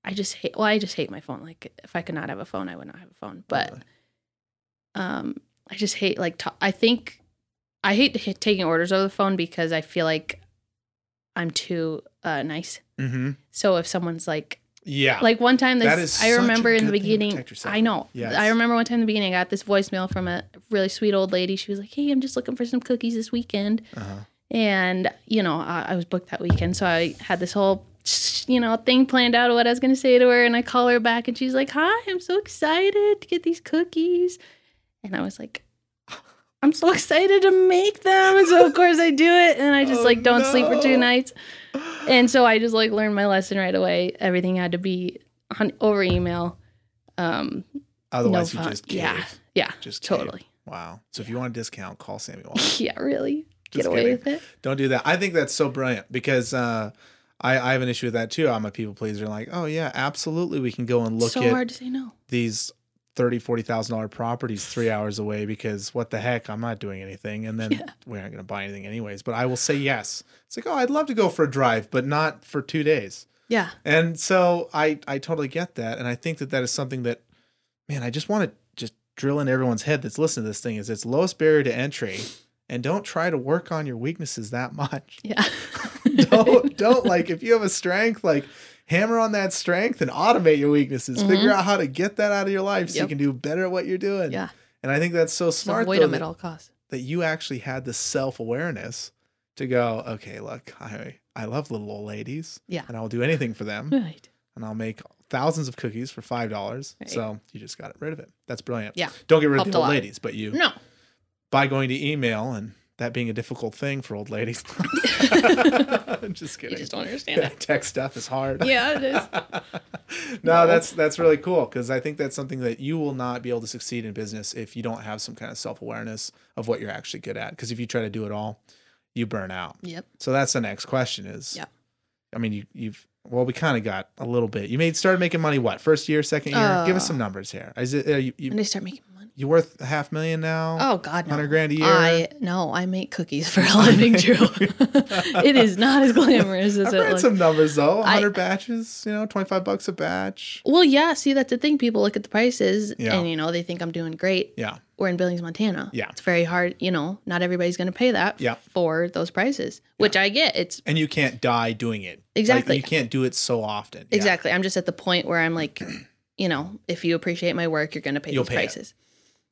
I just hate. Well, I just hate my phone. Like if I could not have a phone, I would not have a phone. But Really? um, I just hate like. I think I hate t- taking orders over the phone because I feel like I'm too uh, nice. Mm-hmm. So if someone's like, Yeah. like one time, That this is I remember in the good thing to beginning. I know. Yes. I remember one time in the beginning, I got this voicemail from a really sweet old lady. She was like, "Hey, I'm just looking for some cookies this weekend." uh-huh. And, you know, I, I was booked that weekend. So I had this whole, you know, thing planned out of what I was going to say to her. And I call her back and she's like, Hi, I'm so excited to get these cookies. And I was like, I'm so excited to make them. And so, of course, I do it. And I just, Oh, like, don't sleep for two nights. And so I just, like, learned my lesson right away. Everything had to be on, over email. Um, Otherwise, no you just cave. Yeah. yeah, Just totally. Wow. So if you want a discount, call Sammy. Yeah, really. Get Just away kidding. with it. Don't do that. I think that's so brilliant because uh, I, I have an issue with that too. I'm a people pleaser. Like, oh yeah, absolutely, we can go and look so at hard to say no. these thirty, forty thousand dollar properties three hours away because what the heck, I'm not doing anything, and then Yeah. we aren't going to buy anything anyways. But I will say yes. It's like, oh, I'd love to go for a drive, but not for two days. Yeah. And so I I totally get that, and I think that that is something that, man, I just want to just drill in everyone's head that's listening to this thing is it's lowest barrier to entry, and don't try to work on your weaknesses that much. Yeah. don't don't like if you have a strength like hammer on that strength and automate your weaknesses. Figure out how to get that out of your life so you Mm-hmm. Can do better at what you're doing. Yeah. And I think that's so smart avoid though, them that, at all costs. that you actually had the self awareness to go, okay, look, I I love little old ladies. Yeah. And I'll do anything for them. Right. and I'll make thousands of cookies for five dollars. Right. So you just got rid of it. That's brilliant. Yeah. Don't get rid of the old ladies, but you No. by going to email and that being a difficult thing for old ladies. I'm just You kidding. just don't understand it. Tech stuff is hard. Yeah, it is. no, that's that's really cool because I think that's something that you will not be able to succeed in business if you don't have some kind of self awareness of what you're actually good at. Because if you try to do it all, you burn out. Yep. So that's the next question is. Yep. I mean, you you've well, we kind of got a little bit. You made started making money. What first year, second year? Give us Uh, some numbers here. Is it uh, you, When you they start making. You worth a half million now? Oh God, no. hundred grand a year. I no, I make cookies for a living, Drew. it is not as glamorous as I've it read looks. some numbers though. Hundred batches. You know, twenty five bucks a batch. Well, yeah. See, that's the thing. People look at the prices, Yeah. and you know they think I'm doing great. Yeah. We're in Billings, Montana. Yeah. it's very hard. You know, not everybody's going to pay that Yeah. for those prices, which I get. It's And you can't die doing it. Like, Exactly. you can't do it so often. Yeah. exactly. I'm just at the point where I'm like, you know, if you appreciate my work, you're going to pay You'll these pay it.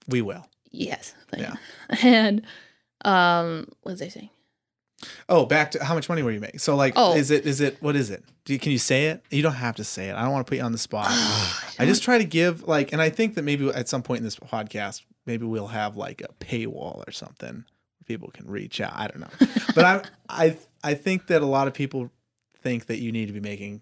We will. Yes. Thank Yeah. you. And um, what was I saying? Oh, back to how much money were you making? So like, Oh. is it is it what is it? Do you, can you say it? You don't have to say it. I don't want to put you on the spot. I just try to give like, and I think that maybe at some point in this podcast, maybe we'll have like a paywall or something where people can reach out. I don't know, but I I I think that a lot of people think that you need to be making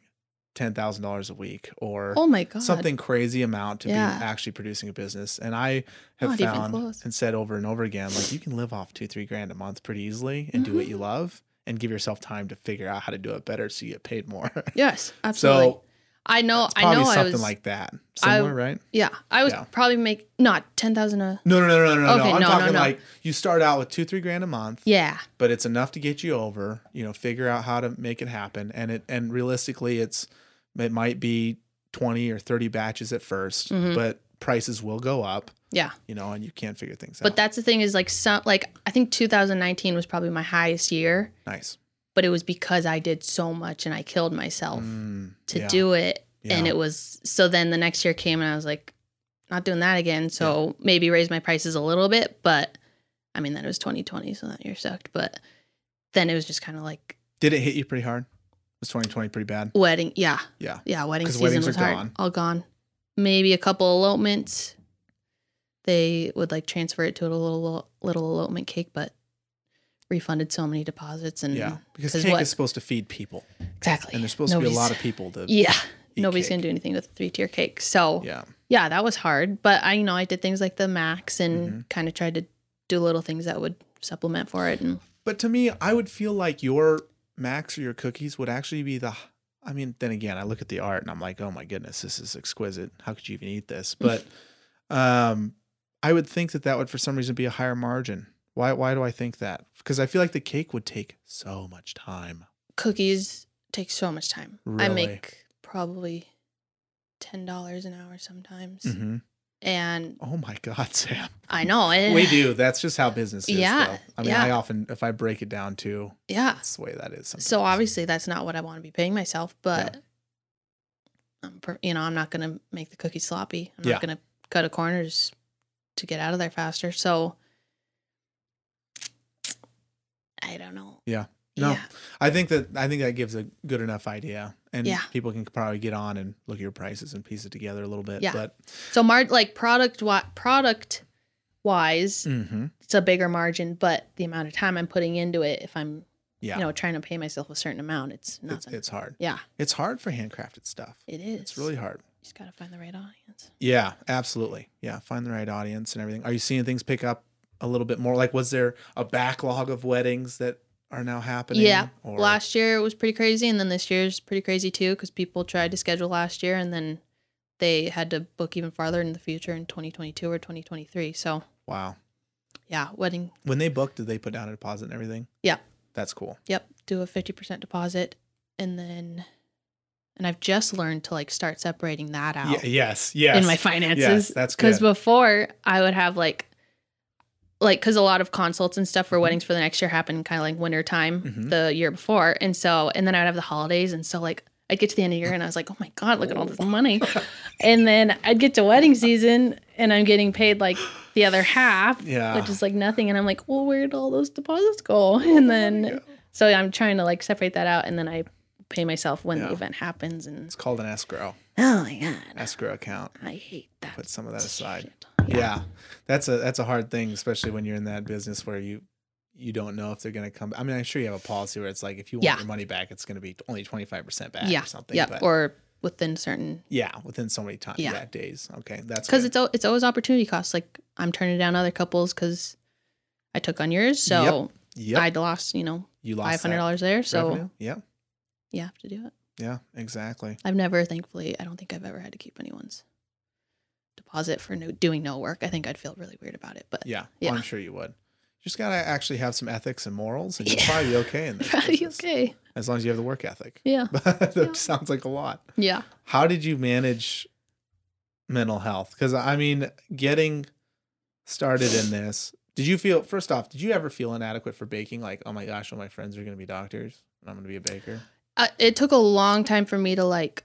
ten thousand dollars a week or Oh my god. something crazy amount to Yeah. be actually producing a business. And I have Not found and said over and over again, like you can live off two, three grand a month pretty easily and do what Mm-hmm. you love and give yourself time to figure out how to do it better so you get paid more. Yes, absolutely. so I know. I know. I something was like that. I- right? Yeah, I was Yeah. probably make not ten thousand a. No, no, no, no, no, no. I'm no, no, talking no. like you start out with two, three grand a month, Yeah, but it's enough to get you over. You know, figure out how to make it happen, and it and realistically, it's it might be twenty or thirty batches at 1st Mhm. but prices will go up. yeah. You know, and you can't figure things But out. But that's the thing is like some like I think 2019 was probably my highest year, nice but it was because I did so much and I killed myself Mm, to yeah. do it, and it was so. Then the next year came and I was like, not doing that again. So maybe raise my prices a little bit, but I mean then it was 2020, so that year sucked. But then it was just kind of like Did it hit you pretty hard? Was 2020 pretty bad? wedding. Yeah, Yeah. yeah. Wedding season weddings was are hard. gone. All gone. Maybe a couple elopements. They would like transfer it to a little little elopement cake, but refunded so many deposits and Yeah. because cake what- is supposed to feed people. exactly. And there's supposed to be a lot of people to Yeah, nobody's cake. gonna do anything with a three tier cake. So yeah. Yeah. that was hard. But I, you know, I did things like the max and Mm-hmm. kind of tried to do little things that would supplement for it. And But to me, I would feel like your max or your cookies would actually be the. I mean, then again, I look at the art and I'm like, oh my goodness, this is exquisite. How could you even eat this? But um, I would think that that would, for some reason, be a higher margin. Why? Why do I think that? Because I feel like the cake would take so much time. cookies take so much time. I make probably ten dollars an hour sometimes, hmm and Oh my God, Sam. I know it. We do. That's just how business is. Yeah, Though. I mean, yeah. I often, if I break it down to, Yeah. that's the way that is. Sometimes. So obviously that's not what I want to be paying myself, but I'm, per- you know, I'm not gonna make the cookie sloppy. I'm Yeah. not gonna cut a corners to get out of there faster. So I don't know. Yeah. No. Yeah. I think that I think that gives a good enough idea, and Yeah. people can probably get on and look at your prices and piece it together a little bit. Yeah. But So mar- like product wi- product wise, mhm. it's a bigger margin, but the amount of time I'm putting into it, if I'm yeah, you know trying to pay myself a certain amount, it's nothing. it's hard. yeah, It's hard for handcrafted stuff. it is. It's really hard. You just gotta find the right audience. Yeah, absolutely. Yeah, find the right audience and everything. Are you seeing things pick up a little bit more? Like, was there a backlog of weddings that are now happening? Yeah. Or, Last year it was pretty crazy, and then this year's pretty crazy too because people tried to schedule last year, and then they had to book even farther in the future in 2022 or 2023. So wow. yeah, wedding. When they booked, did they put down a deposit and everything? Yeah. That's cool. Yep, do a 50% deposit, and then, and I've just learned to like start separating that out. Yeah, yes. Yes. in my finances. Yes, that's Because before I would have like, like, because a lot of consults and stuff for Mm-hmm. weddings for the next year happened kind of like winter time Mhm. the year before. And so, and then I'd have the holidays. And so, like, I'd get to the end of the year and I was like, oh my God, look at all this money. and then I'd get to wedding season and I'm getting paid like the other half, Yeah. which is like nothing. And I'm like, well, where'd all those deposits go? And then, so I'm trying to like separate that out. And then I pay myself when Yeah. the event happens. And It's called an escrow, oh my God, escrow account. I hate that. Put some of that aside. shit. Yeah. That's a that's a hard thing, especially when you're in that business where you you don't know if they're going to come. I mean, I'm sure you have a policy where it's like if you want Yeah. your money back, it's going to be only 25 percent back Yeah. or something. Yeah. But Or within certain, yeah, within so many times, yeah. Yeah. days. Okay, that's because it's, it's always opportunity costs. Like I'm turning down other couples because I took on yours. So yep. I'd lost, you know, you lost $500 there. So revenue. Yep. you have to do it. Yeah. Exactly. I've never, thankfully, I don't think I've ever had to keep anyone's deposit for no doing no work. I think I'd feel really weird about it, but Yeah. Yeah. Well, I'm sure you would. You just gotta actually have some ethics and morals, and you'll Yeah. probably be okay in this. probably business, okay. As long as you have the work ethic. Yeah, But that Yeah. sounds like a lot. yeah. How did you manage mental health? Because I mean, getting started in this, did you feel first off, did you ever feel inadequate for baking? Like, oh my gosh, all my friends are gonna be doctors, and I'm gonna be a baker. Uh, it took a long time for me to like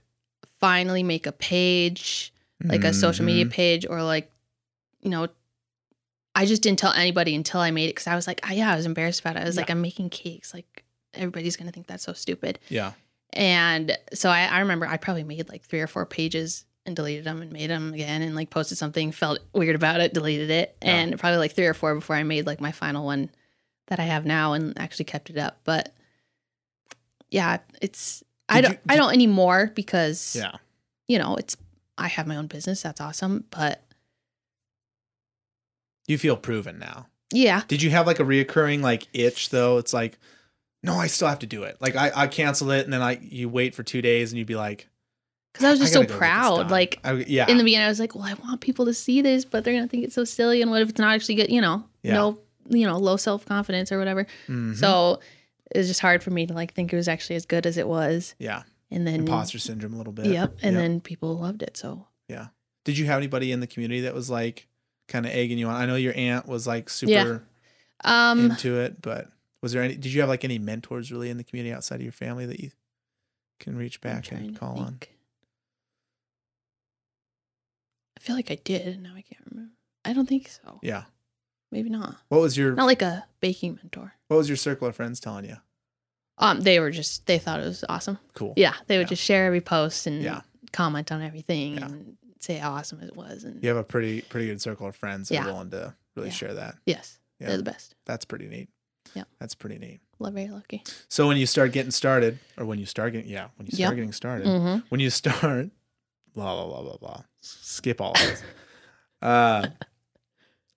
finally make a page, like a social media Mhm. page, or like, you know, I just didn't tell anybody until I made it because I was like, ah, yeah, I was embarrassed about it. I was like, I'm making cakes. Like, everybody's gonna think that's so stupid. Yeah. And so I, I remember I probably made like three or four pages and deleted them and made them again and like posted something, felt weird about it, deleted it. Yeah. And probably like three or four before I made like my final one that I have now and actually kept it up. But yeah, it's I don't you- I don't anymore because Yeah. you know, it's I have my own business, that's awesome. But You feel proven now. yeah. Did you have like a reoccurring like itch though? It's like, no, I still have to do it. Like I, I cancel it and then I you wait for two days and you'd be like, Because I was just gotta so go get this proud. Like I, yeah, in the beginning I was like, Well, I want people to see this, but they're gonna think it's so silly and what if it's not actually good, you know, Yeah. no you know, low self confidence or whatever. Mhm. So it was just hard for me to like think it was actually as good as it was. yeah, And then imposter syndrome a little bit. Yep. And Yep. then people loved it. So yeah. did you have anybody in the community that was like kind of egging you on? I know your aunt was like super Yeah. um into it, but was there any? Did you have like any mentors really in the community outside of your family that you can reach back and call on? I feel like I did, and now I can't remember. I don't think so. Yeah. Maybe not. What was your Not like a baking mentor. What was your circle of friends telling you? Um, they were just they thought it was awesome. Cool. Yeah, they would Yeah. just share every post and Yeah. comment on everything Yeah. and say how awesome it was. And You have a pretty pretty good circle of friends that are willing to really share that. yes, they're the best. That's pretty neat. Yeah. That's pretty neat. Love very lucky. So when you start getting started, or when you start getting yeah, when you start Yep. getting started, Mm-hmm. when you start, blah blah blah blah blah. Skip all this. uh,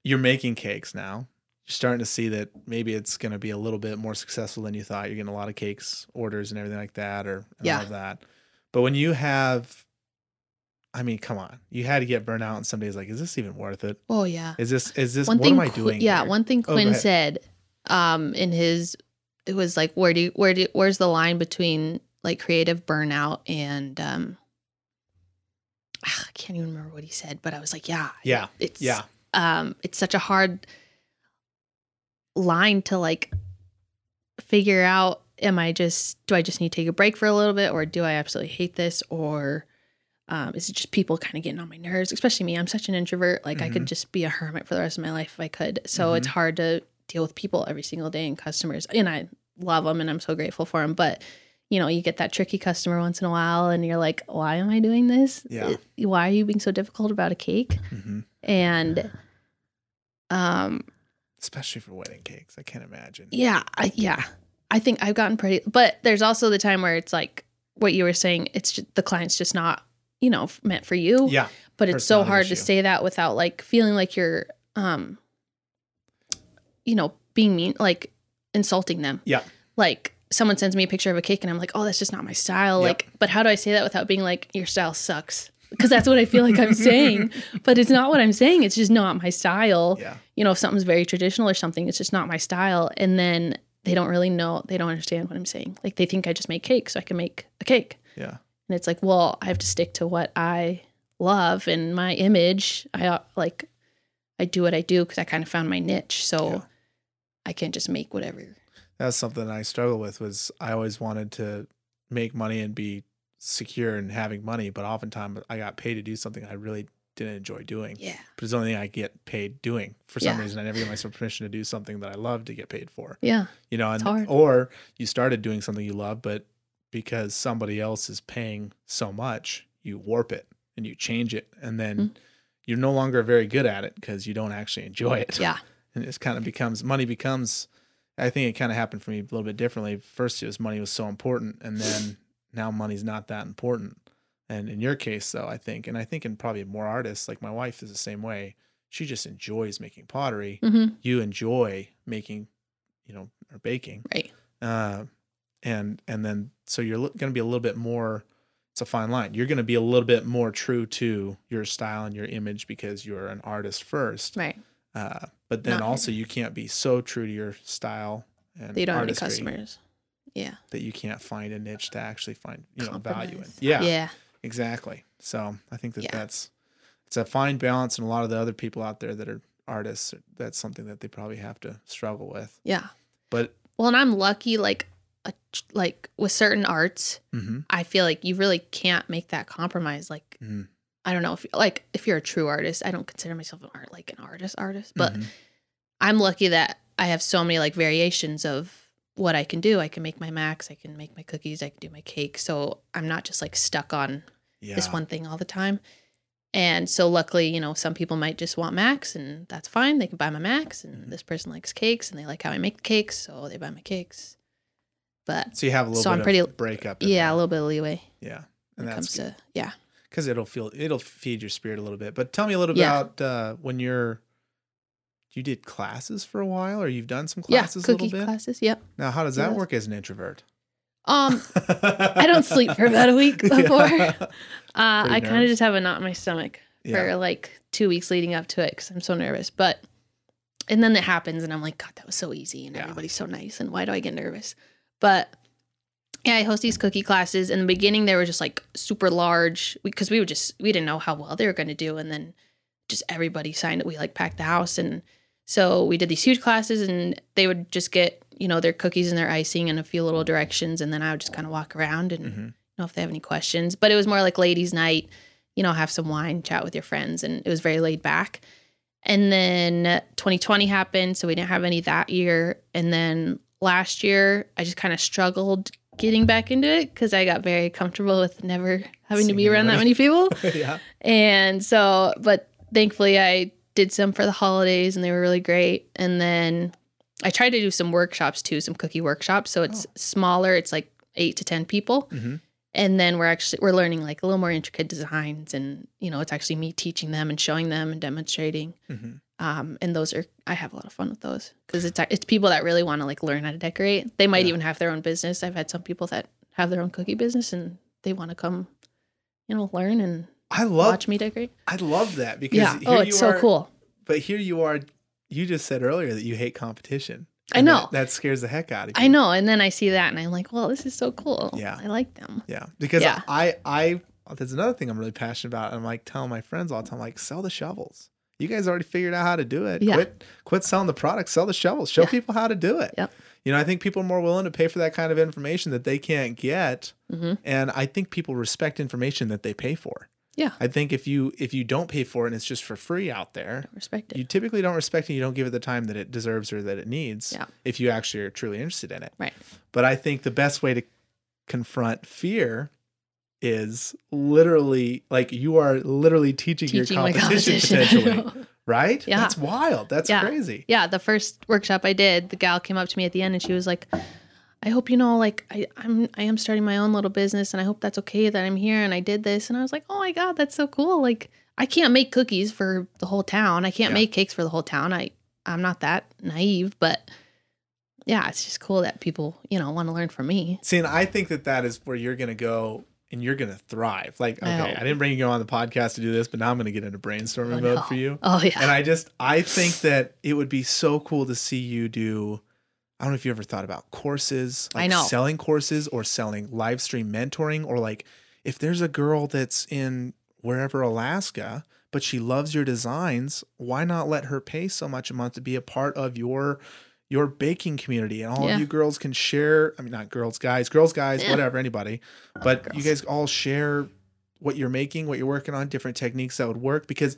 you're making cakes now. You're starting to see that maybe it's going to be a little bit more successful than you thought. You're getting a lot of cakes orders and everything like that, or and Yeah. all of that. But when you have, I mean, come on, you had to get burnt out, and some days like, is this even worth it? Oh yeah. Is this is this one what thing am I doing? yeah here? one thing Oh, quinn ahead. said um in his it was like where do you where do where's the line between like creative burnout and um ah, i can't even remember what he said but i was like yeah Yeah. it's Yeah. um it's such a hard line to like figure out am i just do i just need to take a break for a little bit or do i absolutely hate this or um, is it just people kind of getting on my nerves especially me i'm such an introvert like i Mhm. could just be a hermit for the rest of my life if i could so it's Mhm. hard to deal with people every single day and customers and i love them and i'm so grateful for them but you know you get that tricky customer once in a while and you're like why am i doing this Yeah. why are you being so difficult about a cake Mhm. and um Especially for wedding cakes, I can't imagine. yeah I, yeah i think i've gotten pretty but there's also the time where it's like what you were saying it's just the client's just not you know meant for you Yeah. but it's so hard issue. to say that without like feeling like you're um you know being mean like insulting them Yeah. like someone sends me a picture of a cake and i'm like oh that's just not my style Yep. like but how do i say that without being like your style sucks because that's what i feel like i'm saying but it's not what i'm saying it's just not my style Yeah. you know if something's very traditional or something it's just not my style and then they don't really know they don't understand what i'm saying like they think i just make cake so i can make a cake Yeah. and it's like, well, I have to stick to what I love and my image. I uh, like, I do what I do because I kind of found my niche. So Yeah. I can't just make whatever. That's something I struggle with was I always wanted to make money and be secure and having money, but oftentimes I got paid to do something I really didn't enjoy doing. Yeah. But it's the only thing I get paid doing. For some Yeah. reason, I never give myself permission to do something that I love to get paid for. Yeah. You know, and or you started doing something you love, but because somebody else is paying so much, you warp it and you change it, and then Mm. you're no longer very good at it because you don't actually enjoy it. Yeah. and it's kind of becomes money becomes. I think it kind of happened for me a little bit differently. First, it was money was so important, and then now money's not that important. And in your case, though, I think, and I think in probably more artists, like my wife is the same way. She just enjoys making pottery. Mm-hmm. You enjoy making, you know, or baking Right. uh, and and then so you're going to be a little bit more it's a fine line you're going to be a little bit more true to your style and your image because you're an artist first Right. uh, but then Not also you can't be so true to your style and They don't have any customers. Yeah. that you can't find a niche to actually find you know value in yeah, Yeah. exactly so i think that Yeah. that's it's a fine balance and a lot of the other people out there that are artists that's something that they probably have to struggle with Yeah. but Well, and I'm lucky, like, a, like with certain arts, mhm, I feel like you really can't make that compromise. Like, mhm, I don't know if like if you're a true artist, I don't consider myself an art like an artist artist, but mhm. I'm lucky that I have so many like variations of what I can do. I can make my macs, I can make my cookies, I can do my cake. So I'm not just like stuck on yeah this one thing all the time. And so luckily, you know, some people might just want macs and that's fine. They can buy my macs and Mhm. this person likes cakes and they like how I make the cakes, so they buy my cakes. But So you have a little So bit I'm of pretty- breakup. in yeah, there. a little bit of leeway yeah, when and it that's comes to yeah. because it'll feel it'll feed your spirit a little bit. But tell me a little Yeah. about uh, when you're you did classes for a while, or you've done some Yeah, classes a cookie little bit. classes. Yep. Now, how does that Yes. work as an introvert? Um, I don't sleep for about a week before. Yeah. Uh, I kind of just have a knot in my stomach for Yeah. like two weeks leading up to it because I'm so nervous. But and then it happens, and I'm like, God, that was so easy, and Yeah. everybody's so nice, and why do I get nervous? But yeah, I host these cookie classes. In the beginning, they were just like super large because we, would just we didn't know how well they were going to do, and then just everybody signed it. We like packed the house, and so we did these huge classes, and they would just get you know their cookies and their icing and a few little directions, and then I would just kind of walk around and Mhm. know if they have any questions. But it was more like ladies' night, you know, have some wine, chat with your friends, and it was very laid back. And then 2020 happened, so we didn't have any that year. And then last year, I just kind of struggled getting back into it because I got very comfortable with never having to be around that many people. yeah. And so, but thankfully, I did some for the holidays and they were really great. And then I tried to do some workshops too, some cookie workshops. So it's smaller, it's like eight to 10 people. hmm And then we're actually we're learning like a little more intricate designs and you know it's actually me teaching them and showing them and demonstrating. hmm Um, and those are I have a lot of fun with those because it's it's people that really want to like learn how to decorate. They might Yeah. even have their own business. I've had some people that have their own cookie business and they want to come, you know, learn and I love watch me decorate. I love that because Yeah. Oh, it's so are, cool. But here you are. You just said earlier that you hate competition. I know. that, that scares the heck out of you. I know. And then I see that and I'm like, well, this is so cool. Yeah. I like them. Yeah, because Yeah. I I there's another thing I'm really passionate about. I'm like telling my friends all the time, like sell the shovels. You guys already figured out how to do it. Yeah. Quit quit selling the product. Sell the shovels. Show Yeah. people how to do it. Yep. You know, I think people are more willing to pay for that kind of information that they can't get, hmm and I think people respect information that they pay for. Yeah. I think if you if you don't pay for it and it's just for free out there, Respect it. you typically don't respect it. You don't give it the time that it deserves or that it needs. Yeah. If you actually are truly interested in it. Right. But I think the best way to confront fear is literally like you are literally teaching, Teaching your competition, competition. potentially, right? Yeah. That's wild. That's Yeah. crazy. yeah, the first workshop I did, the gal came up to me at the end and she was like, I hope you know, like I, I'm I am starting my own little business and I hope that's okay that I'm here and I did this. And I was like, Oh my God, that's so cool. Like I can't make cookies for the whole town. I can't Yeah. make cakes for the whole town. I I'm not that naive, but yeah, it's just cool that people, you know, want to learn from me. See, and I think that that is where you're going to go and you're going to thrive. Like, okay, hope. I didn't bring you on the podcast to do this, but now I'm going to get into brainstorming Oh, mode no. for you. Oh yeah. And I just I think that it would be so cool to see you do. I don't know if you ever thought about courses, like I know. selling courses or selling live stream mentoring, or like if there's a girl that's in wherever Alaska, but she loves your designs, why not let her pay so much a month to be a part of your your baking community and all Yeah. of you girls can share i mean not girls guys girls guys Yeah. whatever anybody but you guys all share what you're making what you're working on different techniques that would work because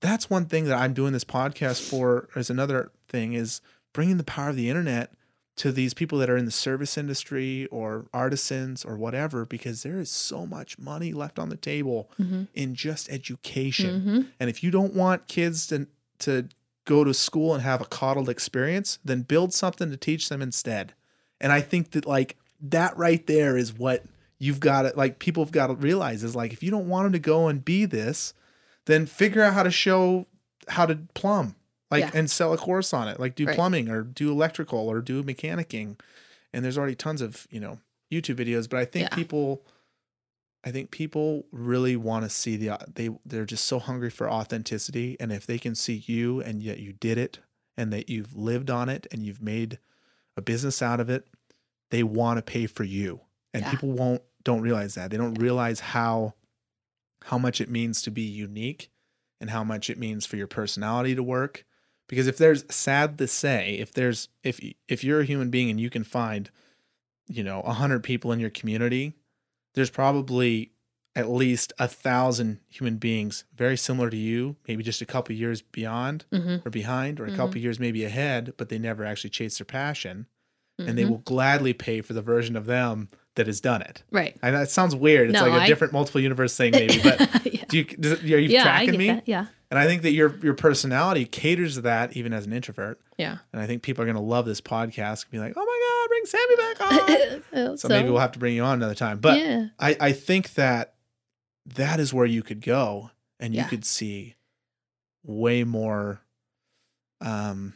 that's one thing that i'm doing this podcast for as another thing is bringing the power of the internet to these people that are in the service industry or artisans or whatever because there is so much money left on the table Mhm. in just education Mhm. and if you don't want kids to to go to school and have a coddled experience, then build something to teach them instead. And I think that like that right there is what you've got to like people have got to realize is like if you don't want them to go and be this, then figure out how to show how to plumb. Like Yeah. and sell a course on it. Like do Right. plumbing or do electrical or do mechanicking. And there's already tons of, you know, YouTube videos, but I think Yeah. people I think people really want to see the uh, they they're just so hungry for authenticity and if they can see you and yet you did it and that you've lived on it and you've made a business out of it, they want to pay for you. And Yeah. people won't don't realize that. They don't realize how how much it means to be unique and how much it means for your personality to work because if there's sad to say, if there's if if you're a human being and you can find you know, a hundred people in your community, there's probably at least a thousand human beings very similar to you, maybe just a couple years beyond Mhm. or behind, or a couple years maybe ahead, but they never actually chase their passion, and they Mhm. will gladly pay for the version of them that has done it. right. I know it sounds weird. It's No, like a I- different multiple universe thing, maybe, but yeah, do you does, are you yeah tracking me? that. Yeah, And I think that your your personality caters to that, even as an introvert. yeah. And I think people are going to love this podcast and be like, "Oh my god, bring Sammy back on!" so, so maybe we'll have to bring you on another time. But yeah, I, I think that that is where you could go and you could see way more um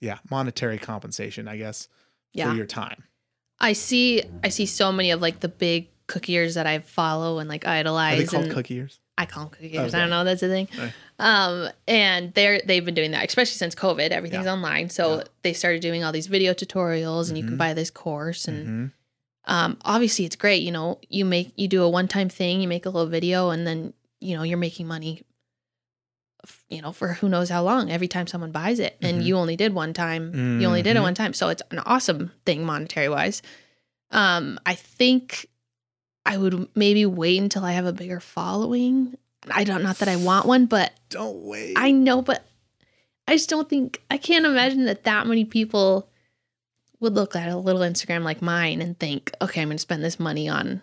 yeah monetary compensation i guess yeah. for your time I see. I see so many of like the big cookiers that I follow and like are they idolize. called and cookiers I call them cookies. Okay. I don't know. That's a thing. Um, and they're they've been doing that, especially since COVID. Everything's Yeah. online, so Yeah. they started doing all these video tutorials, and you Mhm. can buy this course. And Mhm. um, obviously, it's great. You know, you make you do a one time thing, you make a little video, and then you know you're making money. You know, for who knows how long every time someone buys it, and Mhm. you only did one time. You only did it Mhm. one time, so it's an awesome thing monetary wise. Um, I think I would maybe wait until I have a bigger following. I don't not that I want one, but don't wait I know, but I just don't think I can't imagine that that many people would look at a little Instagram like mine and think, okay, I'm going to spend this money on.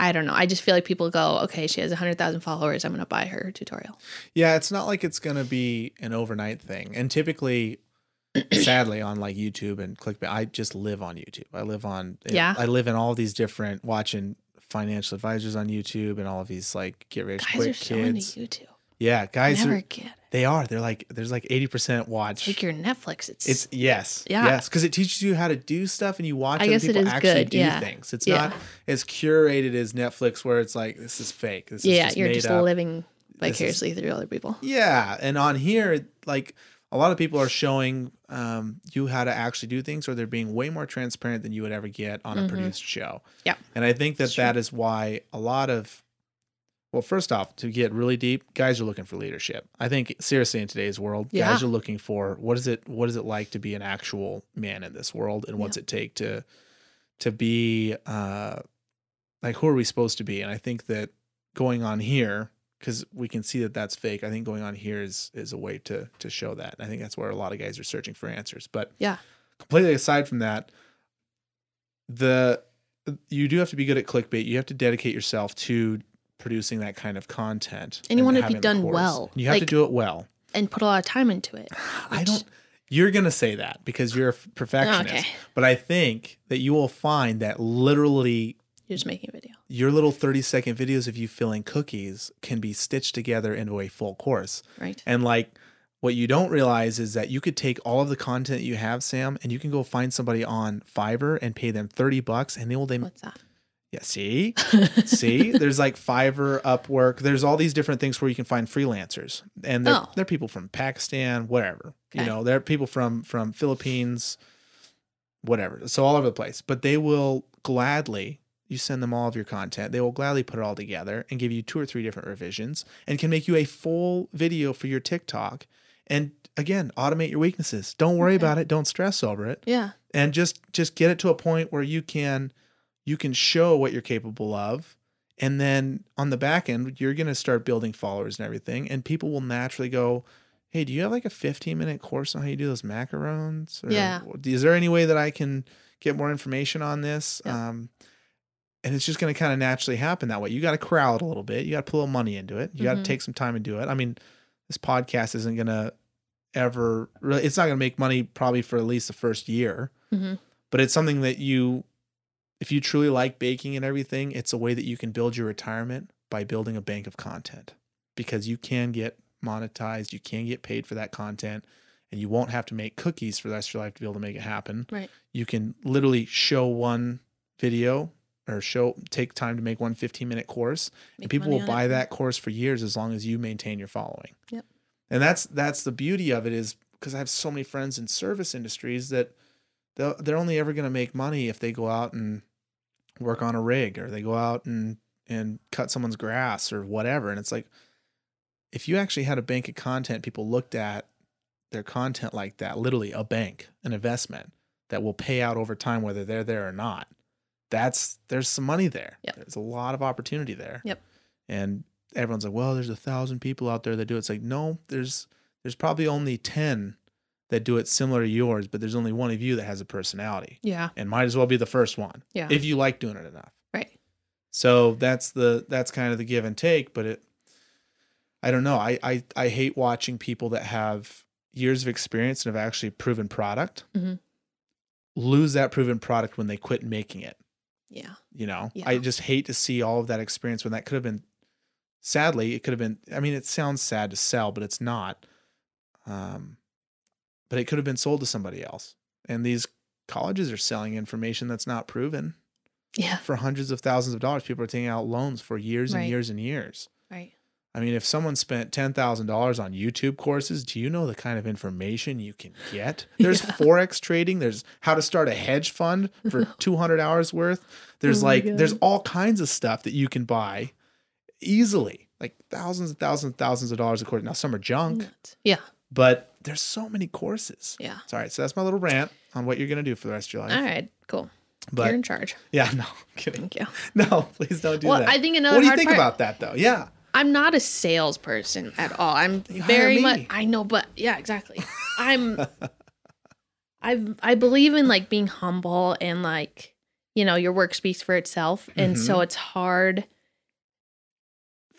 I don't know. I just feel like people go, okay, she has hundred thousand followers. I'm going to buy her tutorial. yeah it's not like it's gonna be an overnight thing and typically sadly on like youtube and clickbait i just live on youtube i live on eh, Yeah. i live in all these different watching financial advisors on youtube and all of these like get rich Guys quick are so into YouTube. Yeah guys Never are get. They are. They're like there's like eighty percent watch. Like your Netflix. It's It's yes, Yeah. yes, because it teaches you how to do stuff, and you watch I other guess it people is actually good, do yeah. things. It's Yeah. not as curated as Netflix, where it's like this is fake. This is yeah, just you're just up. living This is- vicariously through other people. Yeah, and on here, like a lot of people are showing um, you how to actually do things, or they're being way more transparent than you would ever get on a Mhm. produced show. Yeah. and I think that that is why a lot of well, first off, to get really deep, guys are looking for leadership. I think seriously in today's world, Yeah. guys are looking for what is it what is it like to be an actual man in this world and what's it take to to be uh like who are we supposed to be? And I think that going on here because we can see that that's fake. I think going on here is is a way to to show that. And I think that's where a lot of guys are searching for answers. But Yeah. completely aside from that, the you do have to be good at clickbait. You have to dedicate yourself to producing that kind of content. And you want it to be done course. well. You have to do it well. And put a lot of time into it. I don't. You're gonna say that because you're a perfectionist, Okay. but I think that you will find that literally You're just making a video. your little 30 second videos of you filling cookies can be stitched together into a full course. Right. And like what you don't realize is that you could take all of the content you have, Sam, and you can go find somebody on Fiverr and pay them 30 bucks and they will then What's that? Yeah, see? see? There's like Fiverr, Upwork, there's all these different things where you can find freelancers. And they're, Oh. they're people from Pakistan, wherever. You know, they're people from from Philippines, whatever. So all over the place. But they will gladly you send them all of your content. They will gladly put it all together and give you two or three different revisions and can make you a full video for your TikTok and again, automate your weaknesses. Don't worry Okay. about it. Don't stress over it. Yeah. And just just get it to a point where you can you can show what you're capable of. And then on the back end, you're gonna start building followers and everything. And people will naturally go, Hey, do you have like a 15 minute course on how you do those macarons? Or Yeah. Is there any way that I can get more information on this? Yeah. Um, and it's just going to kind of naturally happen that way. You got to crowd a little bit. You got to put a little money into it. You got Mhm. to take some time and do it. I mean, this podcast isn't going to ever really, it's not going to make money probably for at least the first year, hmm but it's something that you, if you truly like baking and everything, it's a way that you can build your retirement by building a bank of content because you can get monetized, you can get paid for that content, and you won't have to make cookies for the rest of your life to be able to make it happen. Right. You can literally show one video or show take time to make one 15 minute course and people will buy it. that course for years as long as you maintain your following. Yep. And that's that's the beauty of it is because I have so many friends in service industries that they're only ever going to make money if they go out and work on a rig or they go out and and cut someone's grass or whatever. And it's like if you actually had a bank of content people looked at their content like that literally a bank an investment that will pay out over time whether they're there or not. That's there's some money there. Yep. there's a lot of opportunity there. Yep. and everyone's like well there's a thousand people out there that do it. It's like no there's there's probably only 10 that do it similar to yours but there's only one of you that has a personality Yeah. and might as well be the first one Yeah. if you like doing it enough right. so that's the that's kind of the give and take but it i don't know i i, I hate watching people that have years of experience and have actually proven product Mhm. lose that proven product when they quit making it Yeah. you know Yeah. i just hate to see all of that experience when that could have been sadly it could have been i mean it sounds sad to sell but it's not um but it could have been sold to somebody else and these colleges are selling information that's not proven Yeah. for hundreds of thousands of dollars people are taking out loans for years and Right. years and years Right. I mean, if someone spent ten thousand dollars on YouTube courses, do you know the kind of information you can get? There's Yeah. forex trading. There's how to start a hedge fund for two hundred hours worth. There's Oh like there's all kinds of stuff that you can buy easily, like thousands and thousands and thousands of dollars a course. Now some are junk, Yeah. but there's so many courses. Yeah. It's all right. So that's my little rant on what you're gonna do for the rest of your life. All right. Cool. But You're in charge. yeah, no, I'm kidding. Thank you. No, please don't do well, that. I think another what do you think part, about that though? Yeah. I'm not a salesperson at all. I'm You very much. I know, but yeah, exactly. I'm. I I believe in like being humble and like you know your work speaks for itself, and Mm-hmm. so it's hard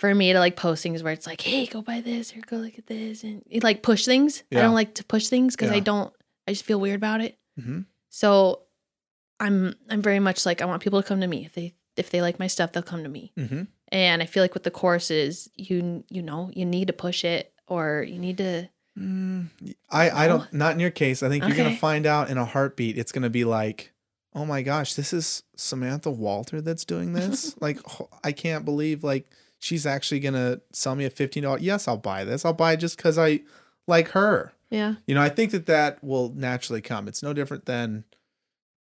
for me to like post things where it's like, hey, go buy this or go look at this, and like push things. I don't like to push things because I don't. I just feel weird about it. hmm So I'm I'm very much like I want people to come to me if they if they like my stuff they'll come to me. hmm And I feel like with the courses, you you know, you need to push it or you need to Mm, I I don't not in your case. I think you're gonna find out in a heartbeat. It's gonna be like, oh my gosh, this is Samantha Walter that's doing this. like I can't believe like she's actually gonna sell me a fifteen dollar. Yes, I'll buy this. I'll buy it just because I like her. Yeah. You know, I think that that will naturally come. It's no different than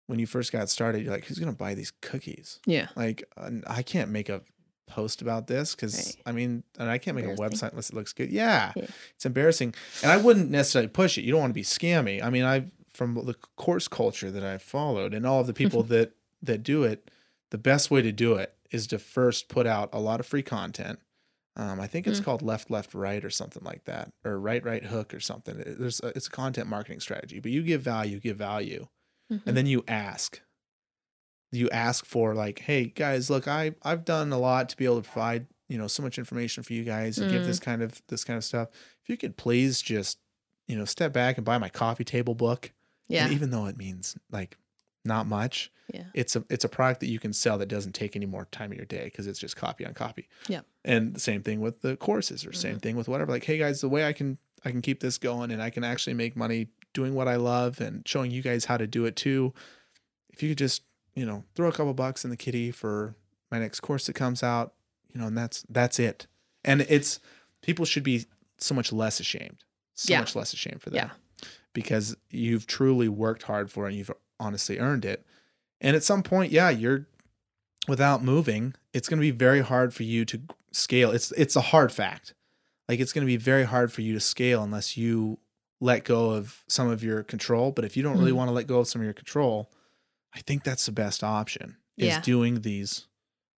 when you first got started. You're like, who's gonna buy these cookies? Yeah. Like I can't make a post about this because Right. I mean, and I can't make a website unless it looks good. Yeah, Yeah. it's embarrassing, and I wouldn't necessarily push it. You don't want to be scammy. I mean, I've from the course culture that I've followed and all of the people mm-hmm. that that do it. The best way to do it is to first put out a lot of free content. Um, I think it's Mm. called left, left, right, or something like that, or right, right, hook, or something. There's a, it's a content marketing strategy, but you give value, give value, Mhm. and then you ask you ask for like hey guys look i i've done a lot to be able to provide you know so much information for you guys and give Mm. this kind of this kind of stuff if you could please just you know step back and buy my coffee table book Yeah. and even though it means like not much Yeah. it's a it's a product that you can sell that doesn't take any more time of your day because it's just copy on copy Yeah. and the same thing with the courses or same Mhm. thing with whatever like hey guys the way i can i can keep this going and i can actually make money doing what i love and showing you guys how to do it too if you could just you know throw a couple bucks in the kitty for my next course that comes out you know and that's that's it and it's people should be so much less ashamed so Yeah. much less ashamed for that Yeah. because you've truly worked hard for it and you've honestly earned it and at some point yeah you're without moving it's going to be very hard for you to scale it's it's a hard fact like it's going to be very hard for you to scale unless you let go of some of your control. But if you don't really Mhm. want to let go of some of your control, I think that's the best option is Yeah. doing these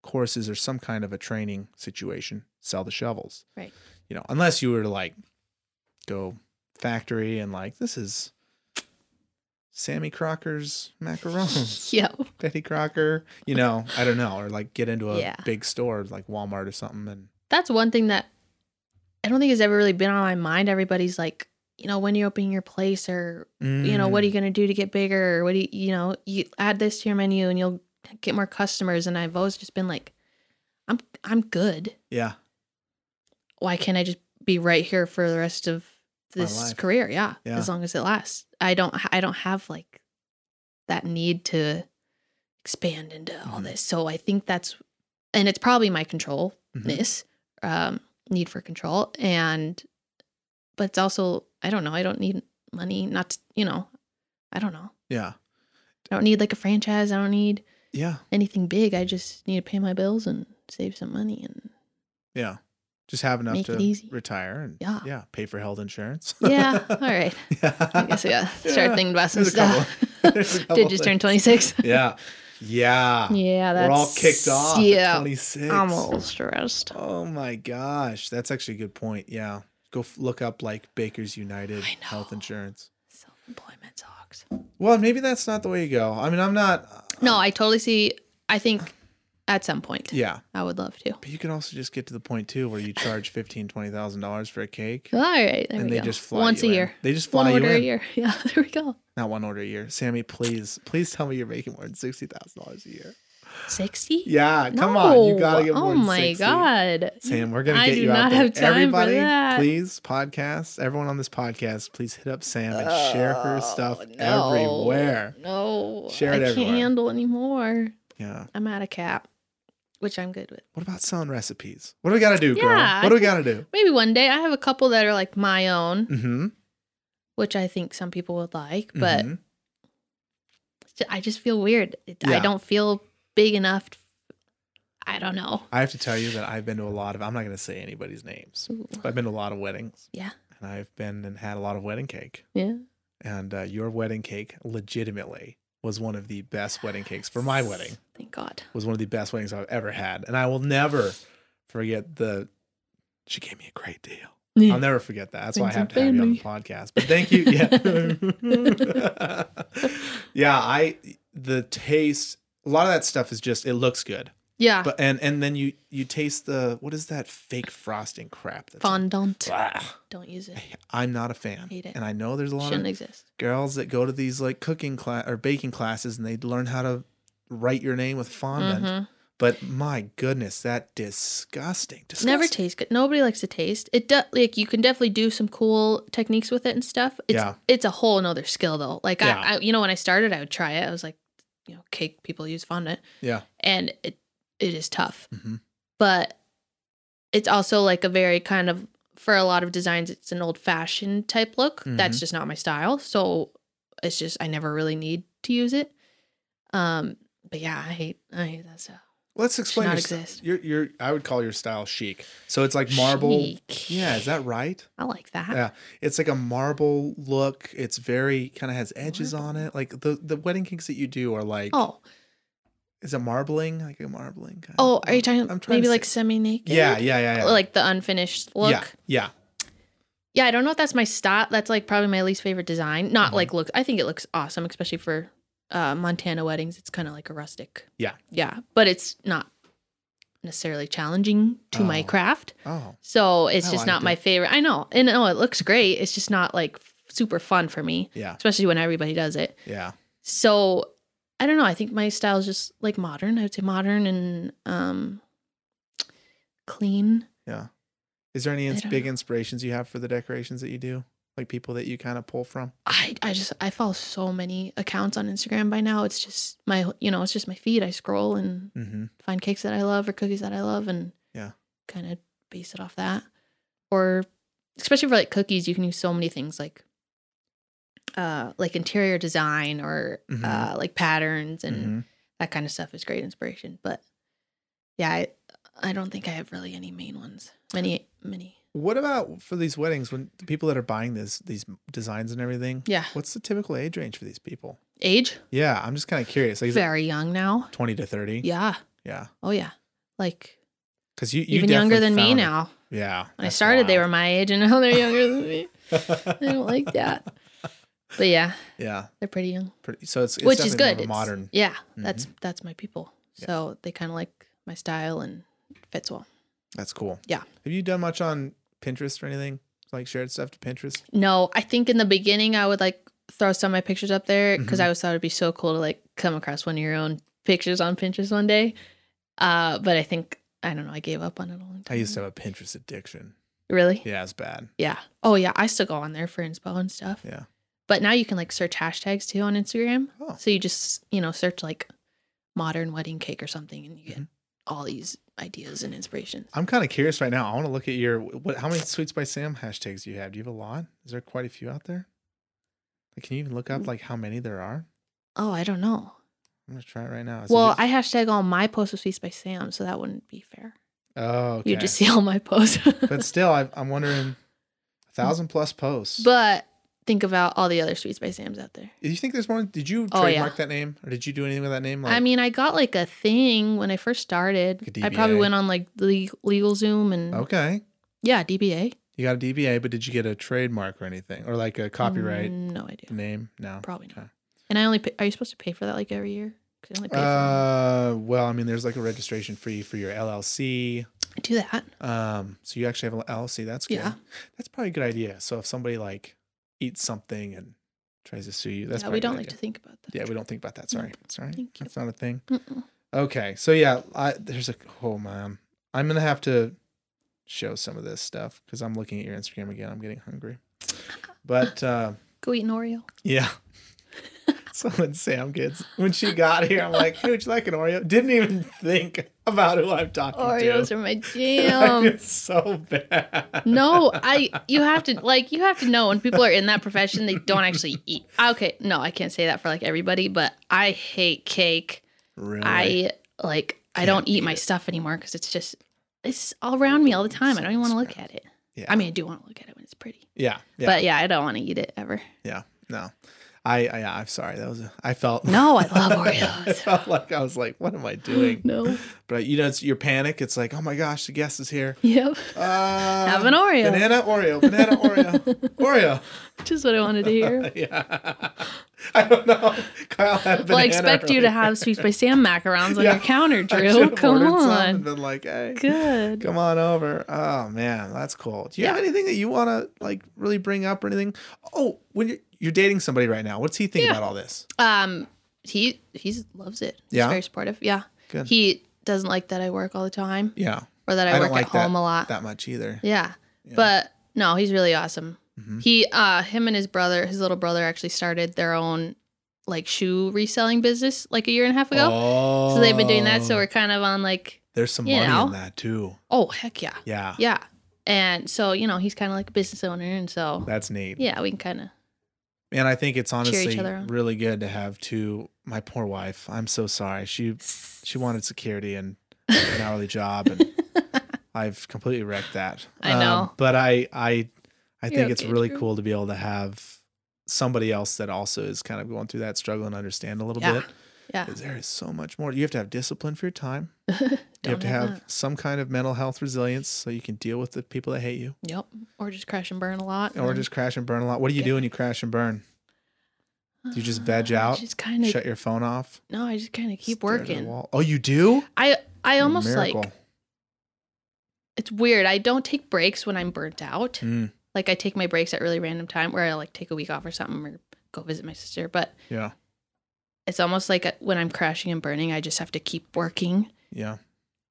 courses or some kind of a training situation, sell the shovels. Right. You know, unless you were to like go factory and like, this is Sammy Crocker's macarons. Yeah. Betty Crocker, you know, I don't know, or like get into a Yeah. big store like Walmart or something and That's one thing that I don't think has ever really been on my mind. Everybody's like, you know, when you open your place or you know, what are Mm, you going to do to get bigger? Or what do you, you know, you add this to your menu and you'll get more customers. And I've always just been like, I'm, I'm good. yeah, Why can't I just be right here for the rest of this career? Yeah, Yeah. As long as it lasts. I don't, I don't have like that need to expand into all Mhm. this. So I think that's, and it's probably my controlness, Mhm. um, need for control. And, but it's also, I don't know, I don't need money, not, to- you know, I don't know. yeah, I don't need like a franchise. I don't need yeah, anything big. I just need to pay my bills and save some money and yeah. Just have enough Make to retire and Yeah. yeah, pay for health insurance. yeah. All right. yeah. I guess yeah. start Yeah. thinking about some There's a couple- stuff. there's a couple Did just turn 26. Yeah, yeah. yeah, that's We're all kicked off. Yeah. at 26. I'm a little stressed. Oh my gosh, that's actually a good point. Yeah, go f- look up like Baker's United health insurance. Self employment sucks. Well, maybe that's not the way you go. I mean, I'm not. No, uh, I totally see. I think at some point Yeah, I would love to. but you can also just get to the point too where you charge fifteen, twenty thousand dollars for a cake, All right. There and we they go. just fly Once a in. year. They just fly One you order in. a year. Yeah, there we go. Not one order a year. Sammy, please, please tell me you're making more than sixty thousand dollars a year. 60? Yeah, come on, you gotta get No. more Oh my 60. god. Sam, we're gonna I get you out not there. have time for Everybody, that. please, podcast, everyone on this podcast, please hit up Sam and share her oh, stuff Oh, no. everywhere. No. Share it I everywhere. can't handle anymore. Yeah. I'm at a cap, which I'm good with. What about selling recipes? What do we gotta do, girl? Yeah, what do we gotta do? Maybe one day. I have a couple that are like my own, Mm-hmm. which I think some people would like, but mhm. I just feel weird. It, Yeah. I don't feel big enough. I don't know. I have to tell you that I've been to a lot of. I'm not gonna say anybody's names, Ooh. but I've been to a lot of weddings. Yeah. And I've been and had a lot of wedding cake. Yeah. And uh, your wedding cake, legitimately, was one of the best wedding cakes for my wedding. Thank God. was one of the best weddings I've ever had, and I will never forget the. She gave me a great deal. I'll never forget that. That's why I have Friends to have you on the podcast. But thank you. Yeah, yeah. I the taste. A lot of that stuff is just it looks good, yeah. but and and then you you taste the what is that fake frosting crap? That's Fondant. Ah, Don't use it. I'm not a fan, Hate it. and I know there's a lot Shouldn't of exist. girls that go to these like cooking class or baking classes, and they learn how to write your name with fondant. Mhm. But my goodness, that disgusting. disgusting. Never taste good. Nobody likes to taste. It does like you can definitely do some cool techniques with it and stuff. It's Yeah. it's a whole nother skill though. Like Yeah. I, I you know when I started I would try it. I was like, you know, cake people use fondant. Yeah. And it it is tough. Mhm. But it's also like a very kind of for a lot of designs it's an old fashioned type look. That's Mhm. just not my style. So it's just I never really need to use it. Um but yeah, I hate I hate that stuff. Let's explain. Your, st- exist. your your I would call your style chic. So it's like marble. Chic. Yeah, is that right? I like that. Yeah, it's like a marble look. It's very kind of has edges on it. Like the the wedding cakes that you do are like. Oh, Is it marbling? Like a marbling kind. oh, are you talking I'm trying maybe to like semi naked? Yeah, yeah, yeah, yeah. Like the unfinished look. Yeah, yeah. Yeah, I don't know if that's my style. That's like probably my least favorite design. Not Mhm. like looks. I think it looks awesome, especially for uh, Montana weddings. It's kind of like a rustic. Yeah. Yeah, but it's not necessarily challenging to my Oh. craft. Oh, So it's I just not liked my it. favorite. I know, and no, it looks great. It's just not like super fun for me, yeah, especially when everybody does it. yeah. So I don't know. I think my style is just like modern. I would say modern and um clean. Yeah. Is there any ins- big know. inspirations you have for the decorations that you do? Like people that you kind of pull from? I I just I follow so many accounts on Instagram by now. It's just my you know, it's just my feed. I scroll and Mm-hmm. find cakes that I love or cookies that I love and Yeah. kind of base it off that. Or especially for like cookies, you can use so many things like uh like interior design or Mhm. uh like patterns and hmm that kind of stuff is great inspiration. But yeah, I I don't think I have really any main ones. Many many. What about for these weddings when the people that are buying this these designs and everything? Yeah. What's the typical age range for these people? Age? Yeah, I'm just kind of curious. Like Very young now. 20 to 30? Yeah. Yeah. Oh yeah. Like Cuz you, you even younger than me it. now. Yeah. When I started, they were my age, and now they're younger than me. I don't like that. But yeah, Yeah. they're pretty young, Pretty, so it's, it's which is good. of a It's- modern. Yeah, that's that's my people. Yeah. So they kind of like my style and fits well. That's cool. Yeah. Have you done much on Pinterest or anything? Like shared stuff to Pinterest? No, I think in the beginning I would like throw some of my pictures up there because Mhm. I always thought it'd be so cool to like come across one of your own pictures on Pinterest one day. Uh, but I think I don't know. I gave up on it a long time. I used to have a Pinterest addiction. really. Yeah, it's bad. Yeah. Oh yeah, I still go on there for inspo and stuff. Yeah. But now you can like search hashtags too on Instagram. Oh. So you just, you know, search like modern wedding cake or something and you get Mhm. all these ideas and inspirations. I'm kind of curious right now. I want to look at your what how many Sweets by Sam hashtags do you have? Do you have a lot? Is there quite a few out there? Like, can you even look Mm. up like how many there are? Oh, I don't know. I'm gonna try it right now. Is well, just- I hashtag all my posts with Sweets by Sam, so that wouldn't be fair. oh okay. You just see all my posts. but still, I, I'm wondering, a thousand plus posts. but think about all the other Sweets by Sam's out there. do you think there's more? Did you Oh, yeah. trademark that name, or did you do anything with that name? Like, I mean, I got like a thing when I first started. Like I probably went on like the Legal Zoom and okay, yeah, DBA. you got a DBA, but did you get a trademark or anything, or like a copyright Mm, No idea. name? No, Probably not. Okay. And I only pay, are you supposed to pay for that like every year? 'Cause I only pay for Uh, well, I mean, there's like a registration fee for your LLC. I do that. Um, so you actually have an LLC. That's good. Yeah. That's probably a good idea. So if somebody like eats something and tries to sue you, that's yeah, we don't like idea. to think about that. Yeah, we don't think about that. Sorry, sorry, Thank you. that's not a thing. Mm-mm. Okay, so yeah, I, there's a oh man, I'm gonna have to show some of this stuff because I'm looking at your Instagram again. I'm getting hungry, but uh, Go eat an Oreo. yeah. so when Sam gets when she got here, I'm like, "Hey, would you like an Oreo?" Didn't even think about who I'm talking Oreos to. are my I jam. feel so bad. no, I you have to like you have to know when people are in that profession they don't actually eat. Okay, no, I can't say that for like everybody, but I hate cake. really. I like I Can't don't eat eat my stuff anymore because it's just it's all around me all the time. I don't even want to look at it. yeah. I mean, I do want to look at it when it's pretty, yeah, yeah, but yeah, I don't want to eat it ever. yeah. No, I, I, I'm sorry. That was, a, I felt. No, I love Oreos. I felt like I was like, what am I doing? no. But you know, it's your panic. It's like, oh my gosh, the guest is here. Yep. Uh, Have an Oreo. Banana Oreo. Banana Oreo. Oreo. Just what I wanted to hear. yeah. I don't know. Kyle had a banana. Well, I expect you to have Sweets by Sam macarons on Yeah. your counter, Drew. Come on. been like, hey, Good. come on over. Oh man, that's cool. Do you have anything that you want to like really bring up or anything? Oh, when you're, you're dating somebody right now, what's he think Yeah. about all this? Um, he he's loves it. He's Yeah? very supportive. Yeah. Good. He doesn't like that I work all the time Yeah, or that I, I work like at that- home a lot. that much either. Yeah. Yeah. But no, he's really awesome. Mhm. He uh him and his brother, his little brother actually started their own like shoe reselling business like a year and a half ago. Oh, So they've been doing that. So we're kind of on like, there's some money know. in that too. oh heck yeah. Yeah, Yeah. And so, you know, he's kind of like a business owner. And so, that's neat. yeah, we can kind of, And I think it's honestly really good to have two. My poor wife. I'm so sorry. She she wanted security and an hourly job, and I've completely wrecked that. Um, I know. but I I I You're think it's really Drew. cool to be able to have somebody else that also is kind of going through that struggle and understand a little bit. Yeah. bit. yeah. there is so much more. You have to have discipline for your time. You have to have some kind of mental health resilience so you can deal with the people that hate you, Yep. Or just crash and burn a lot. or just crash and burn a lot. What do you do when you crash and burn? then- you just veg Uh, out? Just kind of, Shut your phone off. no, I just kind of keep stare at the working. Oh, you do? I, I almost like, it's weird. I don't take breaks when I'm burnt out. Mm, Like I take my breaks at really random time where I like take a week off or something or go visit my sister. But yeah, it's almost like uh, when I'm crashing and burning, I just have to keep working yeah.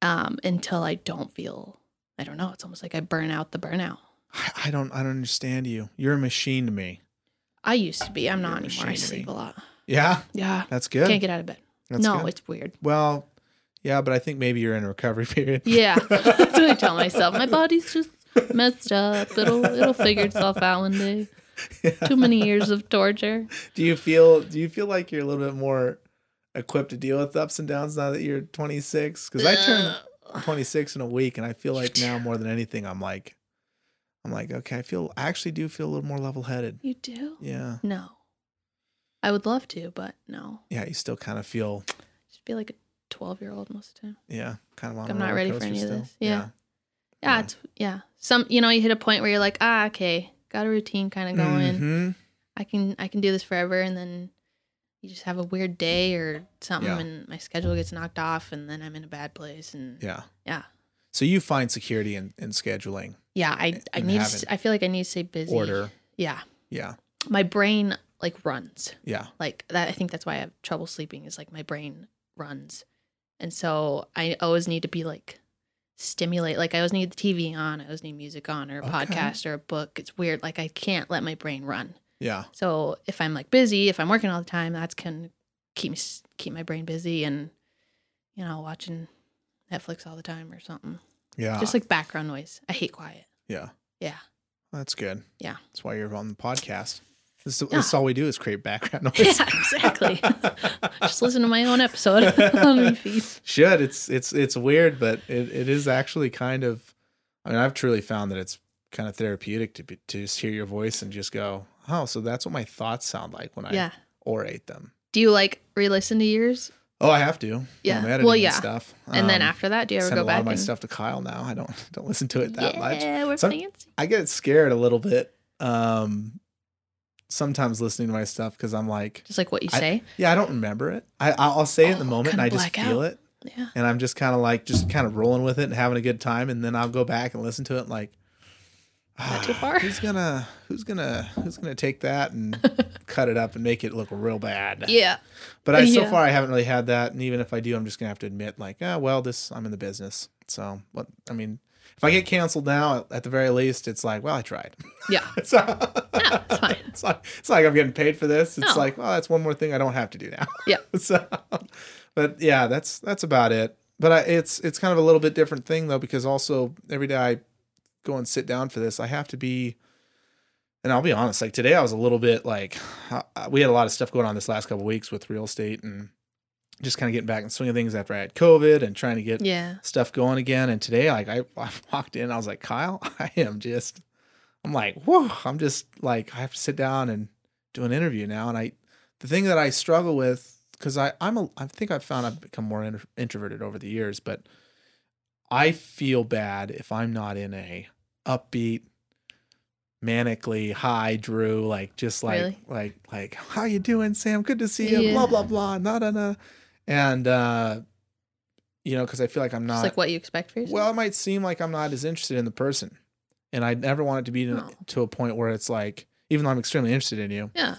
um, until I don't feel. I don't know. It's almost like I burn out the burnout. I, I don't. I don't understand you. You're a machine to me. I used to be. I'm You're not anymore. I sleep a lot. Yeah, Yeah. that's good. Can't get out of bed. That's no, good. it's weird. well, yeah, but I think maybe you're in a recovery period. Yeah. That's what I tell myself. My body's just messed up. It'll it'll figure itself out one day. Yeah. Too many years of torture. Do you feel? Do you feel like you're a little bit more equipped to deal with ups and downs now that you're 26? Because I turned uh. 26 in a week, and I feel like now more than anything, I'm like, I'm like, okay, I feel I actually do feel a little more level headed. You do? Yeah. No. I would love to, but no. Yeah, you still kind of feel Just be like a 12 year old most of the time. yeah, kind of on. I'm not ready for any of this. Yeah. Yeah, Yeah. it's yeah. Some you know, you hit a point where you're like, ah, okay, got a routine kind of going. Mhm. I can I can do this forever and then you just have a weird day or something Yeah. and my schedule gets knocked off and then I'm in a bad place and Yeah. Yeah. So you find security in, in scheduling, yeah, I I need to, I feel like I need to stay busy. order. Yeah. Yeah. My brain like runs. Yeah. Like that I think that's why I have trouble sleeping is like my brain runs. And so I always need to be like stimulate like I always need the TV on, I always need music on or a Okay. podcast or a book. It's weird like I can't let my brain run. Yeah. So if I'm like busy, if I'm working all the time, that's can keep me keep my brain busy and you know watching Netflix all the time or something. Yeah. Just like background noise. I hate quiet. yeah. Yeah. That's good. Yeah. That's why you're on the podcast. This, is Yeah. this is all we do is create background noise. Yeah, exactly. Just listen to my own episode on repeat. Should it's it's it's weird, but it, it is actually kind of. I mean, I've truly found that it's kind of therapeutic to be, to just hear your voice and just go, oh, so that's what my thoughts sound like when I Yeah. orate them. Do you like re-listen to yours? Oh, I have to. Yeah. Well, and yeah. stuff. And then Um, after that, do you ever send go a lot back of my and stuff to Kyle now. I don't don't listen to it that yeah, much. we're Some- fancy. I get scared a little bit. Um, sometimes listening to my stuff because I'm like, Just like what you I- say. yeah, I don't remember it. I I'll say it in the Oh, moment and I just feel out. it, Yeah. and I'm just kind of like just kind of rolling with it and having a good time, and then I'll go back and listen to it and like. Not too far. Who's gonna who's gonna who's gonna take that and cut it up and make it look real bad? Yeah. But I so far I haven't really had that, and even if I do, I'm just gonna have to admit, like, ah, well, this I'm in the business. So what? I mean, if I get canceled now, at the very least, it's like, well, I tried. Yeah. it's, Yeah, it's fine. it's like it's like I'm getting paid for this. It's No. like, well, that's one more thing I don't have to do now. Yeah. so, but yeah, that's that's about it. But I, it's it's kind of a little bit different thing though, because also every day I go and sit down for this, I have to be. And I'll be honest, like today I was a little bit like we had a lot of stuff going on this last couple of weeks with real estate and just kind of getting back in swing of things after I had COVID and trying to get Yeah. stuff going again. And today, like I, I walked in, I was like, Kyle, I am just, I'm like, whoa, I'm just like, I have to sit down and do an interview now. And I, the thing that I struggle with, because I, I'm a, I think I've found I've become more intro- introverted over the years, but I feel bad if I'm not in a upbeat, manically high Drew, like just like Really? like like how you doing, Sam? Good to see you. Yeah. Blah blah blah. Nah nah nah. And uh, you know, because I feel like I'm Just not. like what you expect for yourself. well, it might seem like I'm not as interested in the person, and I never want it to be to, No. to a point where it's like, even though I'm extremely interested in you, yeah.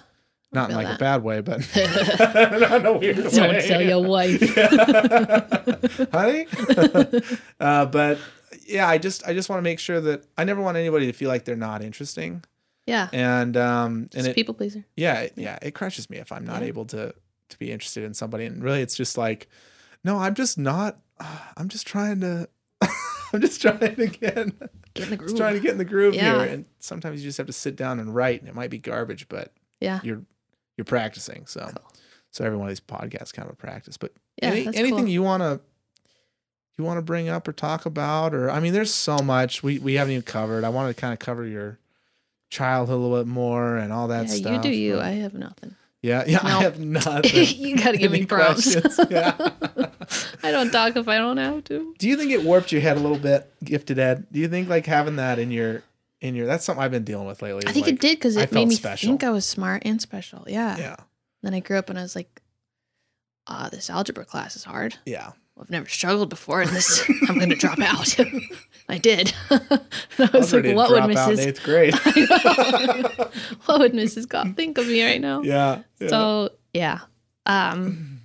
not in like a bad way, but not in a weird way. Don't tell your wife. honey. uh, but yeah, I just I just want to make sure that I never want anybody to feel like they're not interesting, Yeah. and um and Just it people pleaser. yeah it- yeah it crushes me if I'm not Yeah. able to to be interested in somebody, and really it's just like, no, I'm just not. Uh, I'm just trying to. I'm just trying to get Get in the groove. trying to get in the groove Yeah. here, and sometimes you just have to sit down and write, and it might be garbage, but yeah. you're you're practicing. So Cool. so every one of these podcasts kind of a practice. But Yeah. any, anything cool. you want to you want to bring up or talk about or I mean there's so much we we haven't even covered. I wanted to kind of cover your childhood a little bit more and all that yeah, stuff. you do you. but- I have nothing. Yeah, yeah, I have not. you gotta give me prompts. questions? Yeah. I don't talk if I don't have to. do you think it warped your head a little bit, gifted Ed? Do you think like having that in your in your that's something I've been dealing with lately. I think like, it did because it felt made me special. think I was smart and special. Yeah. Yeah. Then I grew up and I was like, ah, this algebra class is hard. Yeah. Well, I've never struggled before in this. I'm going to drop out. I did. I was like, what would Mrs. eighth grade. what would Mrs. Goff think of me right now? yeah. yeah. So yeah, um,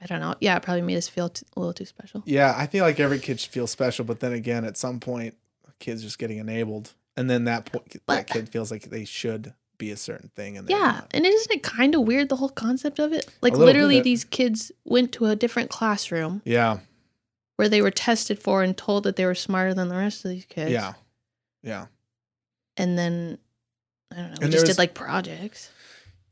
I don't know. Yeah, it probably made us feel t- a little too special. Yeah, I feel like every kid should feel special, but then again, at some point, kid's just getting enabled, and then that point, that kid feels like they should be a certain thing, and Yeah, not. and isn't it kind of weird the whole concept of it? Like literally, bit. these kids went to a different classroom yeah, where they were tested for and told that they were smarter than the rest of these kids. yeah, yeah, and then I don't know. We And just was- did like projects.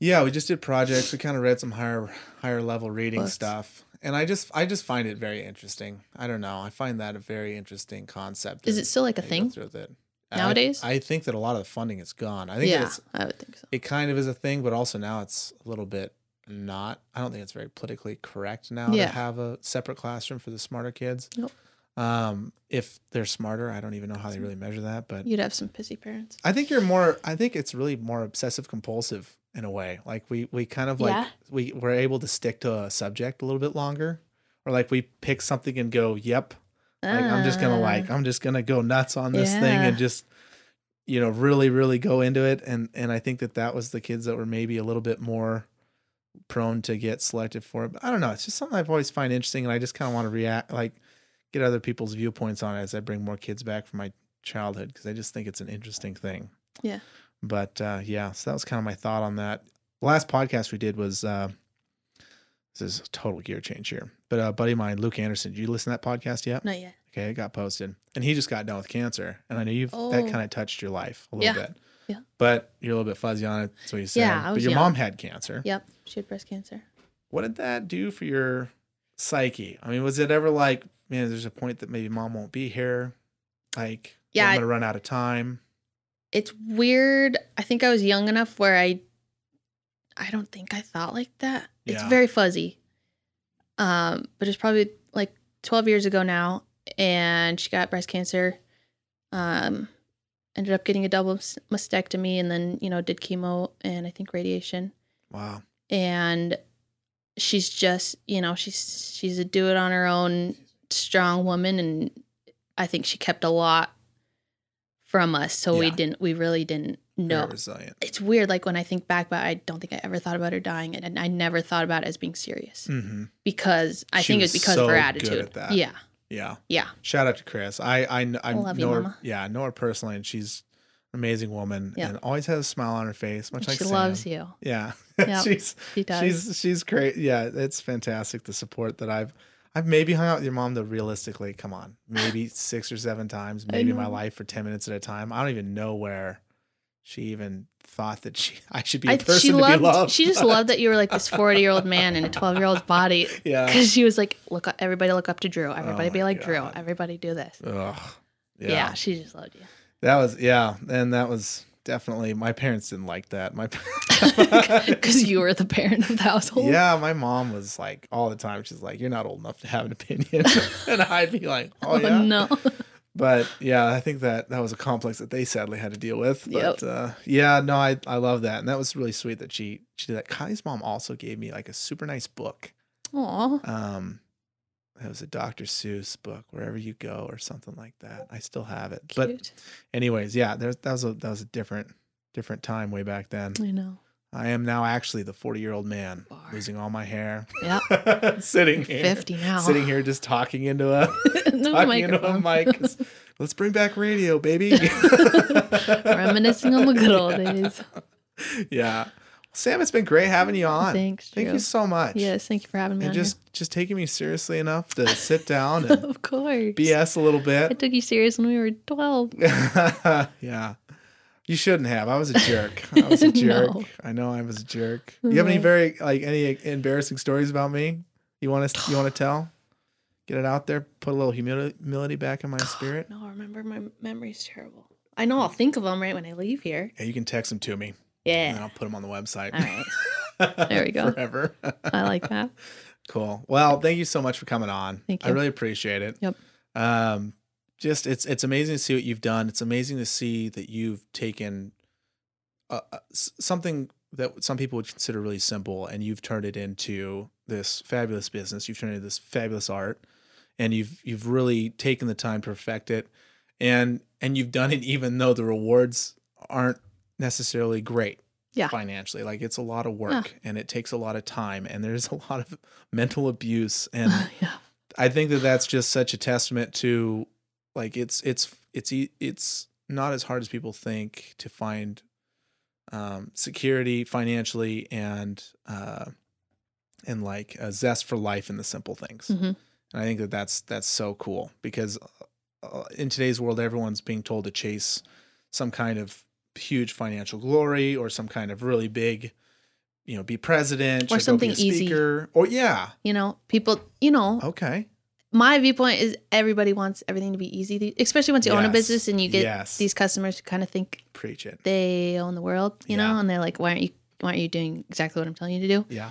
yeah. We just did projects. We kind of read some higher higher level reading Books. stuff, and I just I just find it very interesting. I don't know. I find that a very interesting concept. Is it still like a how you go thing? through with it. I- nowadays. I, think that a lot of the funding is gone. I think yeah, it's I would think so. it kind of is a thing, but also now it's a little bit not. I don't think it's very politically correct now Yeah. to have a separate classroom for the smarter kids. Nope. Um, if they're smarter, I don't even know how they really measure that, but You'd have some pissy parents. I think you're more. I think it's really more obsessive compulsive in a way. Like we we kind of like Yeah. we we're able to stick to a subject a little bit longer, or like we pick something and go, "Yep, like I'm just gonna like I'm just gonna go nuts on this thing Uh. And just you know really really go into it." And and I think that that was the kids that were maybe a little bit more prone to get selected for it. But I don't know. It's just something I've always find interesting, and I just kind of want to react like get other people's viewpoints on it as I bring more kids back from my childhood because I just think it's an interesting thing. Yeah. But uh, yeah, so that was kind of my thought on that. The last podcast we did was uh, this is a total gear change here. But a buddy of mine, Luke Anderson, did you listen to that podcast yet? Not yet. Okay, it got posted, and he just got done with cancer, and I know you've that Oh. kind of touched your life a little Yeah. bit. Yeah. But you're a little bit fuzzy on it. That's what you said. Yeah, but your young. mom had cancer. Yep, she had breast cancer. What did that do for your psyche? I mean, was it ever like, man, there's a point that maybe mom won't be here? Like, Yeah, I'm gonna run out of time. It's weird. I think I was young enough where I I don't think I thought like that. It's very fuzzy. Um, but it's probably like 12 years ago now and she got breast cancer. Um ended up getting a double mastectomy and then, you know, did chemo and I think radiation. Wow. and she's just you know she's she's a do it on her own strong woman and i think she kept a lot from us so we didn't we really didn't Know resilient. it's weird like when i think back but i don't think i ever thought about her dying and i never thought about it as being serious Mm-hmm. because i She think was it's because so of her good attitude at that. yeah Yeah. yeah Shout out to Chris. I I, kn- I love you, know her. Mama. Yeah, I know her personally, and she's an amazing woman, Yeah. and always has a smile on her face, much And like she Sam. loves you Yeah, Yep. she's she does she's she's great. Yeah, it's fantastic the support that I've I've maybe hung out with your mom though realistically, come on, maybe six or seven times, maybe in my life for ten minutes at a time. I don't even know where she even thought that she I should be a I, person she to loved be loved. she just loved that you were like this 40 year old man in a 12 year old's body Yeah. because she was like look everybody look up to drew everybody oh be Oh my like drew everybody do this Ugh. yeah. she just loved you That was yeah, and that was definitely my parents didn't like that. My because you were the parent of the household. yeah, my mom was like all the time. She's like, "You're not old enough to have an opinion," and I'd be like, "Oh, Oh, yeah." no. But yeah, I think that that was a complex that they sadly had to deal with. But Yep. uh, yeah, no, I I love that, and that was really sweet that she she did that. Kai's mom also gave me like a super nice book. Aw. Um, it was a Dr. Seuss book, wherever you go, or something like that. I still have it. But anyways, yeah, there's that was a that was a different different time way back then. I know. I am now actually the 40 year old man Bar. losing all my hair, Yep. sitting You're here, 50 now. sitting here just talking into a talking into a mic. Let's bring back radio, baby. Reminiscing on the good old days. yeah, Sam, it's been great having you on. Thanks, Thank you so much. Yes, thank you for having me and just just taking me seriously enough to sit down and of course. BS a little bit. I took you serious when we were 12. yeah. You shouldn't have. I was a jerk. I was a jerk. No. I know I was a jerk. You have any very like any embarrassing stories about me? You want to you want to tell? Get it out there. Put a little humility, back in my spirit. No, I remember my memory's terrible. I know I'll think of them right when I leave here. Yeah, you can text them to me, and Yeah. I'll put them on the website. All right. There we go. Forever. I like that. cool. Well, thank you so much for coming on. Thank you. I really appreciate it. Yep. Um, just it's it's amazing to see what you've done. It's amazing to see that you've taken uh, uh, something that some people would consider really simple, and you've turned it into this fabulous business. You've turned it into this fabulous art, and you've you've really taken the time to perfect it, and and you've done it even though the rewards aren't necessarily great Yeah. financially like it's a lot of work and it takes a lot of time and there's a lot of mental abuse and yeah. I think that that's just such a testament to like it's it's it's it's not as hard as people think to find um, security financially and uh, and like a zest for life in the simple things. Mhm. And I think that that's that's so cool because uh, in today's world, everyone's being told to chase some kind of huge financial glory or some kind of really big, you know, be president Or be something a easy. or yeah, You know, people, you know, okay, my viewpoint is everybody wants everything to be easy, especially once you own a business and you get Yes. these customers who kind of think Preach it. they own the world, you know, and they're like, why aren't you why aren't you doing exactly what I'm telling you to do? Yeah.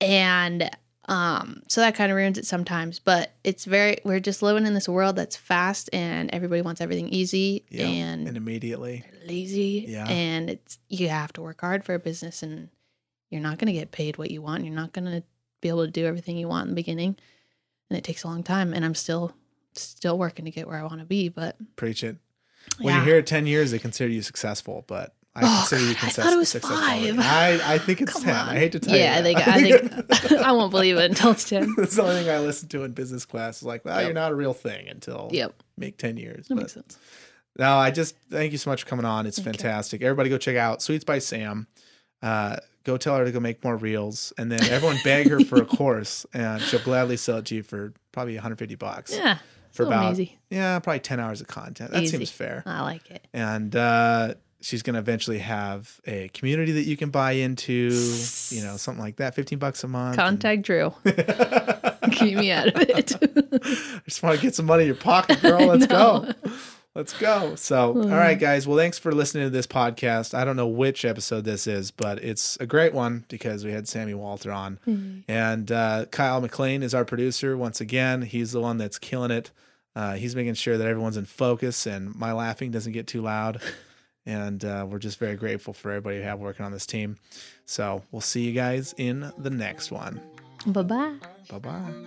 And um so that kind of ruins it sometimes, but it's very we're just living in this world that's fast and everybody wants everything easy Yeah. and And immediately. lazy Yeah. and it's you have to work hard for a business and you're not going to get paid what you want. You're not going to be able to do everything you want in the beginning. And it takes a long time and I'm still still working to get where I want to be, but Preach it. When yeah. you're here 10 years, they consider you successful, but I Oh, consider you God, I thought it was successful. five. I, I think it's Come 10. on. I hate to tell yeah, you. Yeah, I think. I think I won't believe it until it's 10. That's the only thing I listen to in business class. Is like, well, Yep. you're not a real thing until Yep. make 10 years. That But makes sense. no, I just thank you so much for coming on. It's Thank you. fantastic. Everybody go check out Sweets by Sam. Uh, go tell her to go make more reels, and then everyone beg her for a course, and she'll gladly sell it to you for probably 150 bucks Yeah. for about easy. yeah, probably 10 hours of content. That Easy. seems fair. I like it. and uh, she's going to eventually have a community that you can buy into you know something like that 15 bucks a month Contact Drew. Keep me out of it. i just want to get some money in your pocket girl let's go let's go. So all right guys. Well thanks for listening to this podcast. I don't know which episode this is but it's a great one because we had sammy walter on. And uh, kyle mclean is our producer once again. He's the one that's killing it. Uh, he's making sure that everyone's in focus and my laughing doesn't get too loud. And uh, we're just very grateful for everybody we have working on this team. So we'll see you guys in the next one. Bye bye. bye bye